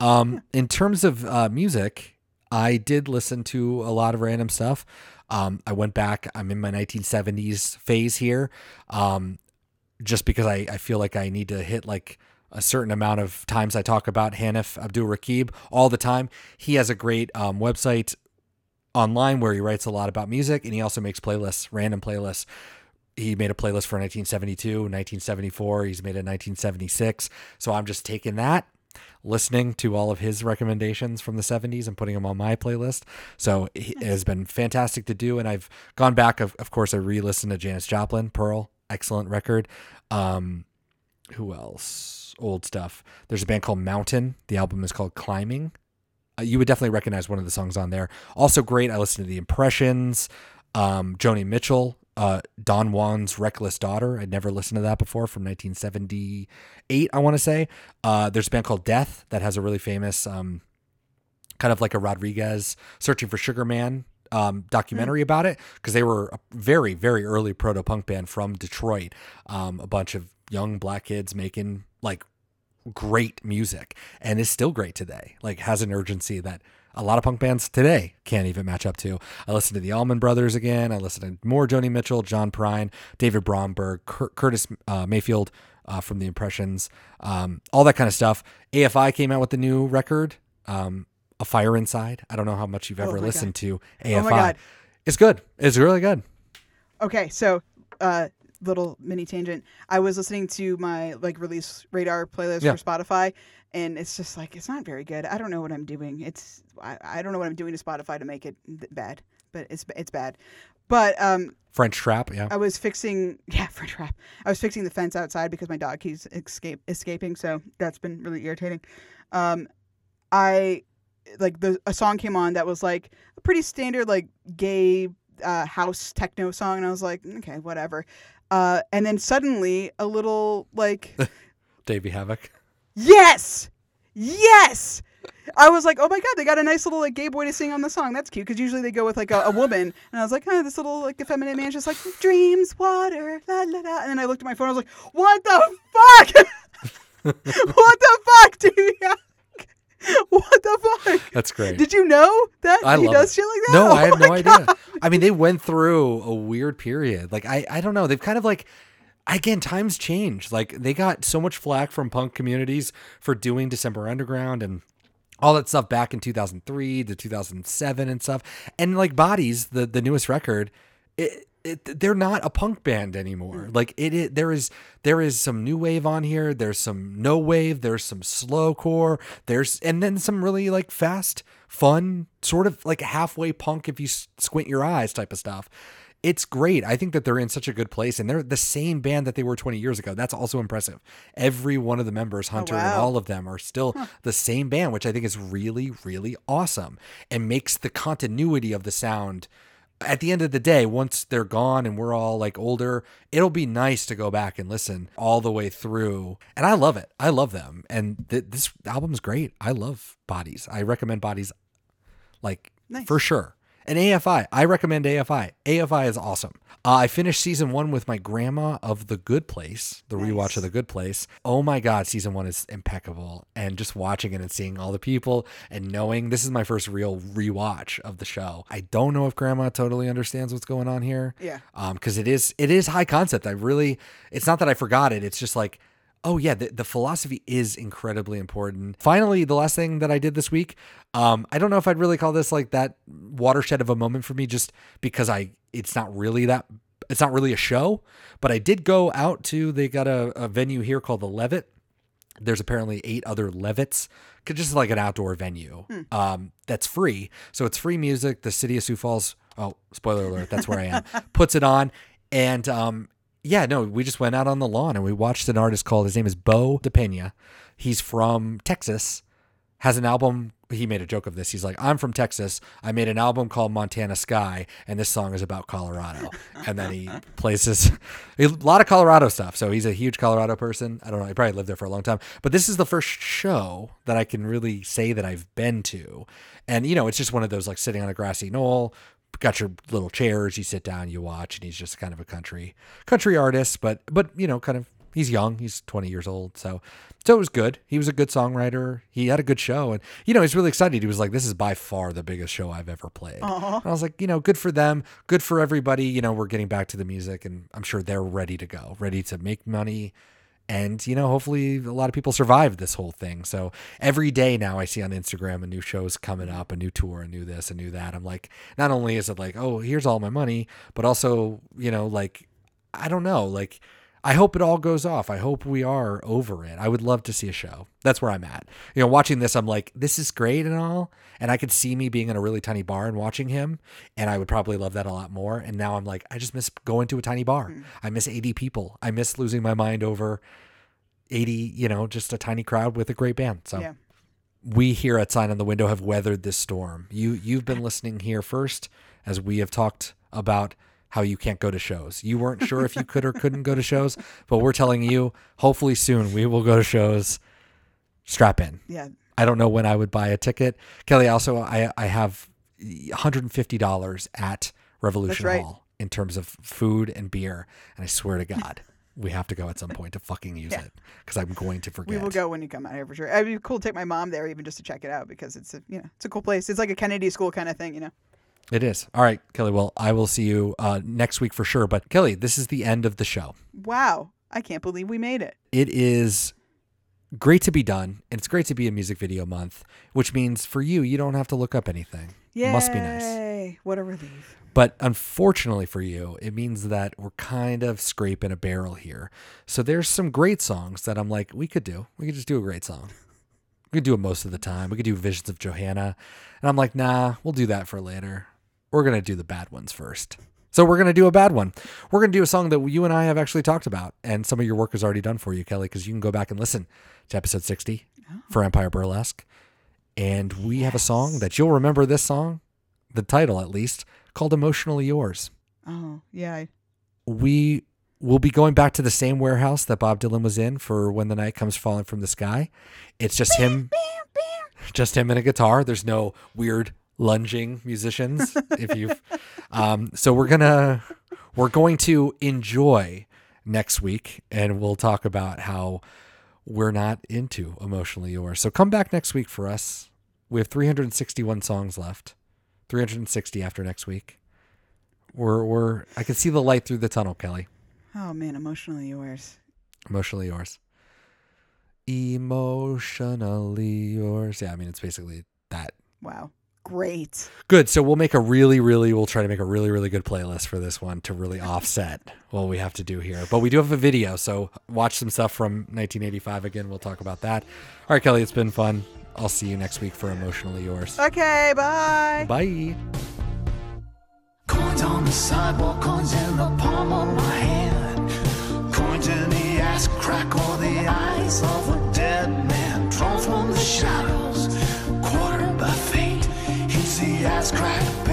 Um, in terms of uh, music, I did listen to a lot of random stuff. Um, I went back. I'm in my 1970s phase here, um, just because I, I feel like I need to hit like a certain amount of times I talk about Hanif Abdurraqib all the time. He has a great um, website online where he writes a lot about music and he also makes playlists, random playlists. He made a playlist for 1972, 1974. He's made a 1976. So I'm just taking that, listening to all of his recommendations from the 70s and putting them on my playlist. So it has been fantastic to do. And I've gone back. Of, of course, I re listened to Janis Joplin, Pearl, excellent record. Um, who else? Old stuff. There's a band called Mountain. The album is called Climbing. Uh, you would definitely recognize one of the songs on there. Also great. I listened to the Impressions, um, Joni Mitchell, uh, Don Juan's Reckless Daughter. I'd never listened to that before from 1978, I want to say. Uh, there's a band called Death that has a really famous, um, kind of like a Rodriguez Searching for Sugar Man um, documentary about it because they were a very, very early proto punk band from Detroit. Um, a bunch of young black kids making like great music and is still great today. Like has an urgency that a lot of punk bands today can't even match up to. I listened to the Allman Brothers again. I listened to more Joni Mitchell, John Prine, David Bromberg, Cur- Curtis uh, Mayfield uh, from the Impressions, um, all that kind of stuff. AFI came out with the new record, um, A Fire Inside. I don't know how much you've Oh ever my listened to Oh AFI. my God. It's good. It's really good. Okay, so uh little mini tangent. I was listening to my like release radar playlist Yeah. for Spotify and it's just like it's not very good. I don't know what I'm doing. It's I, I don't know what I'm doing to Spotify to make it bad, but it's it's bad. But um French Trap. Yeah. I was fixing yeah, French trap. I was fixing the fence outside because my dog keeps escape escaping, so that's been really irritating. Um I like the a song came on that was like a pretty standard like gay uh, house techno song and I was like, okay, whatever. Uh, and then suddenly a little like Davey Havok. yes. Yes. I was like, oh my god, they got a nice little like gay boy to sing on the song. That's cute because usually they go with like a, a woman. And I was like, oh, this little like effeminate man's just like dreams, water, la la la. And then I looked at my phone. I was like, what the fuck? what the fuck, dude? what the fuck? That's great. Did you know that I he does it. shit like that? No, Oh I have no God. idea. I mean, they went through a weird period. Like I, I don't know. They've kind of like again, times change. Like they got so much flack from punk communities for doing December Underground and all that stuff back in 2003 to 2007 and stuff. And like Bodies, the the newest record, it, it they're not a punk band anymore. Mm. Like it, it there is there is some new wave on here, there's some no wave, there's some slow core, there's and then some really like fast, fun, sort of like halfway punk if you squint your eyes type of stuff. It's great. I think that they're in such a good place and they're the same band that they were 20 years ago. That's also impressive. Every one of the members, oh, Hunter and wow. all of them are still the same band, which I think is really, really awesome and makes the continuity of the sound at the end of the day, once they're gone and we're all like older, it'll be nice to go back and listen all the way through. And I love it. I love them. And th- this album's great. I love Bodies. I recommend Bodies like Nice. for sure. And AFI, I recommend AFI. AFI is awesome. Uh, I finished season one with my grandma of The Good Place, the rewatch of The Good Place. Oh my God, season one is impeccable. And just watching it and seeing all the people and knowing this is my first real rewatch of the show. I don't know if grandma totally understands what's going on here. Yeah. Um, because it is it is high concept. I really it's not that I forgot it. It's just like Oh yeah, the, the philosophy is incredibly important. Finally, the last thing that I did this week, um, I don't know if I'd really call this like that watershed of a moment for me, just because I it's not really that it's not really a show, but I did go out to they got a, a venue here called the Levitt. There's apparently eight other Levitts, just like an outdoor venue um, that's free. So it's free music. The city of Sioux Falls, oh, spoiler alert, that's where I am, puts it on. And um, yeah, no, we just went out on the lawn and we watched an artist called, his name is Bo DePena. He's from Texas, has an album. He made a joke of this. He's like, I'm from Texas. I made an album called Montana Sky, and this song is about Colorado. and then he plays this, a lot of Colorado stuff. So he's a huge Colorado person. I don't know. He probably lived there for a long time. But this is the first show that I can really say that I've been to. And, you know, it's just one of those like sitting on a grassy knoll, got your little chairs, you sit down, you watch, and he's just kind of a country country artist, but but you know, kind of he's young, he's 20 years old, so so it was good. He was a good songwriter. He had a good show, and you know, he's really excited. He was like, "This is by far the biggest show I've ever played." And I was like, you know, good for them, good for everybody. You know, we're getting back to the music, and I'm sure they're ready to go, ready to make money. And, you know, hopefully a lot of people survived this whole thing. So every day now I see on Instagram a new show's coming up, a new tour, a new this, a new that. I'm like, not only is it like, oh, here's all my money, but also, you know, like, I don't know, like, I hope it all goes off. I hope we are over it. I would love to see a show. That's where I'm at. You know, watching this, I'm like, this is great and all. And I could see me being in a really tiny bar and watching him. And I would probably love that a lot more. And now I'm like, I just miss going to a tiny bar. Mm. I miss 80 people. I miss losing my mind over 80, you know, just a tiny crowd with a great band. So Yeah. we here at Sign on the Window have weathered this storm. You you've been listening here first as we have talked about how you can't go to shows. You weren't sure if you could or couldn't go to shows, but we're telling you, hopefully soon we will go to shows. Strap in. Yeah. I don't know when I would buy a ticket. Kelly, also I I have $150 at Revolution right. Hall in terms of food and beer, and I swear to God, we have to go at some point to fucking use Yeah. it because I'm going to forget. We will go when you come out here for sure. It'd be cool to take my mom there even just to check it out because it's a you know it's a cool place. It's like a Kennedy school kind of thing, you know. It is. All right, Kelly. Well, I will see you uh, next week for sure. But Kelly, this is the end of the show. Wow, I can't believe we made it. It is great to be done, and it's great to be a music video month, which means for you, you don't have to look up anything. Yay! Must be nice. What a relief. But unfortunately for you, it means that we're kind of scraping a barrel here. So there's some great songs that I'm like, we could do. We could just do a great song. We could do it most of the time. We could do Visions of Johanna. And I'm like, nah, we'll do that for later. We're going to do the bad ones first. So we're going to do a bad one. We're going to do a song that you and I have actually talked about. And some of your work is already done for you, Kelly, because you can go back and listen to episode 60 for Empire Burlesque. And we have a song that you'll remember this song, the title at least, called Emotionally Yours. Oh yeah. I, We will be going back to the same warehouse that Bob Dylan was in for When the Night Comes Falling from the Sky. It's just him, just him and a guitar. There's no weird lunging musicians. if you've, um, so we're gonna we're going to enjoy next week, and we'll talk about how we're not into emotionally yours. So come back next week for us. We have 361 songs left. 360 after next week. We're we're I can see the light through the tunnel, Kelly. oh man, emotionally yours. Emotionally yours. Emotionally yours. Yeah, I mean it's basically that. Wow. Great. Good. So we'll make a really, really we'll try to make a really, really good playlist for this one to really offset what we have to do here. But we do have a video, so watch some stuff from 1985 again. We'll talk about that. All right, Kelly, it's been fun. I'll see you next week for Emotionally Yours. Okay. Bye. Bye. Coins on the sidewalk, coins in the palm of my hand. Coins in the ass crack or the eyes of a dead man. Drawn from the shadows, ass crack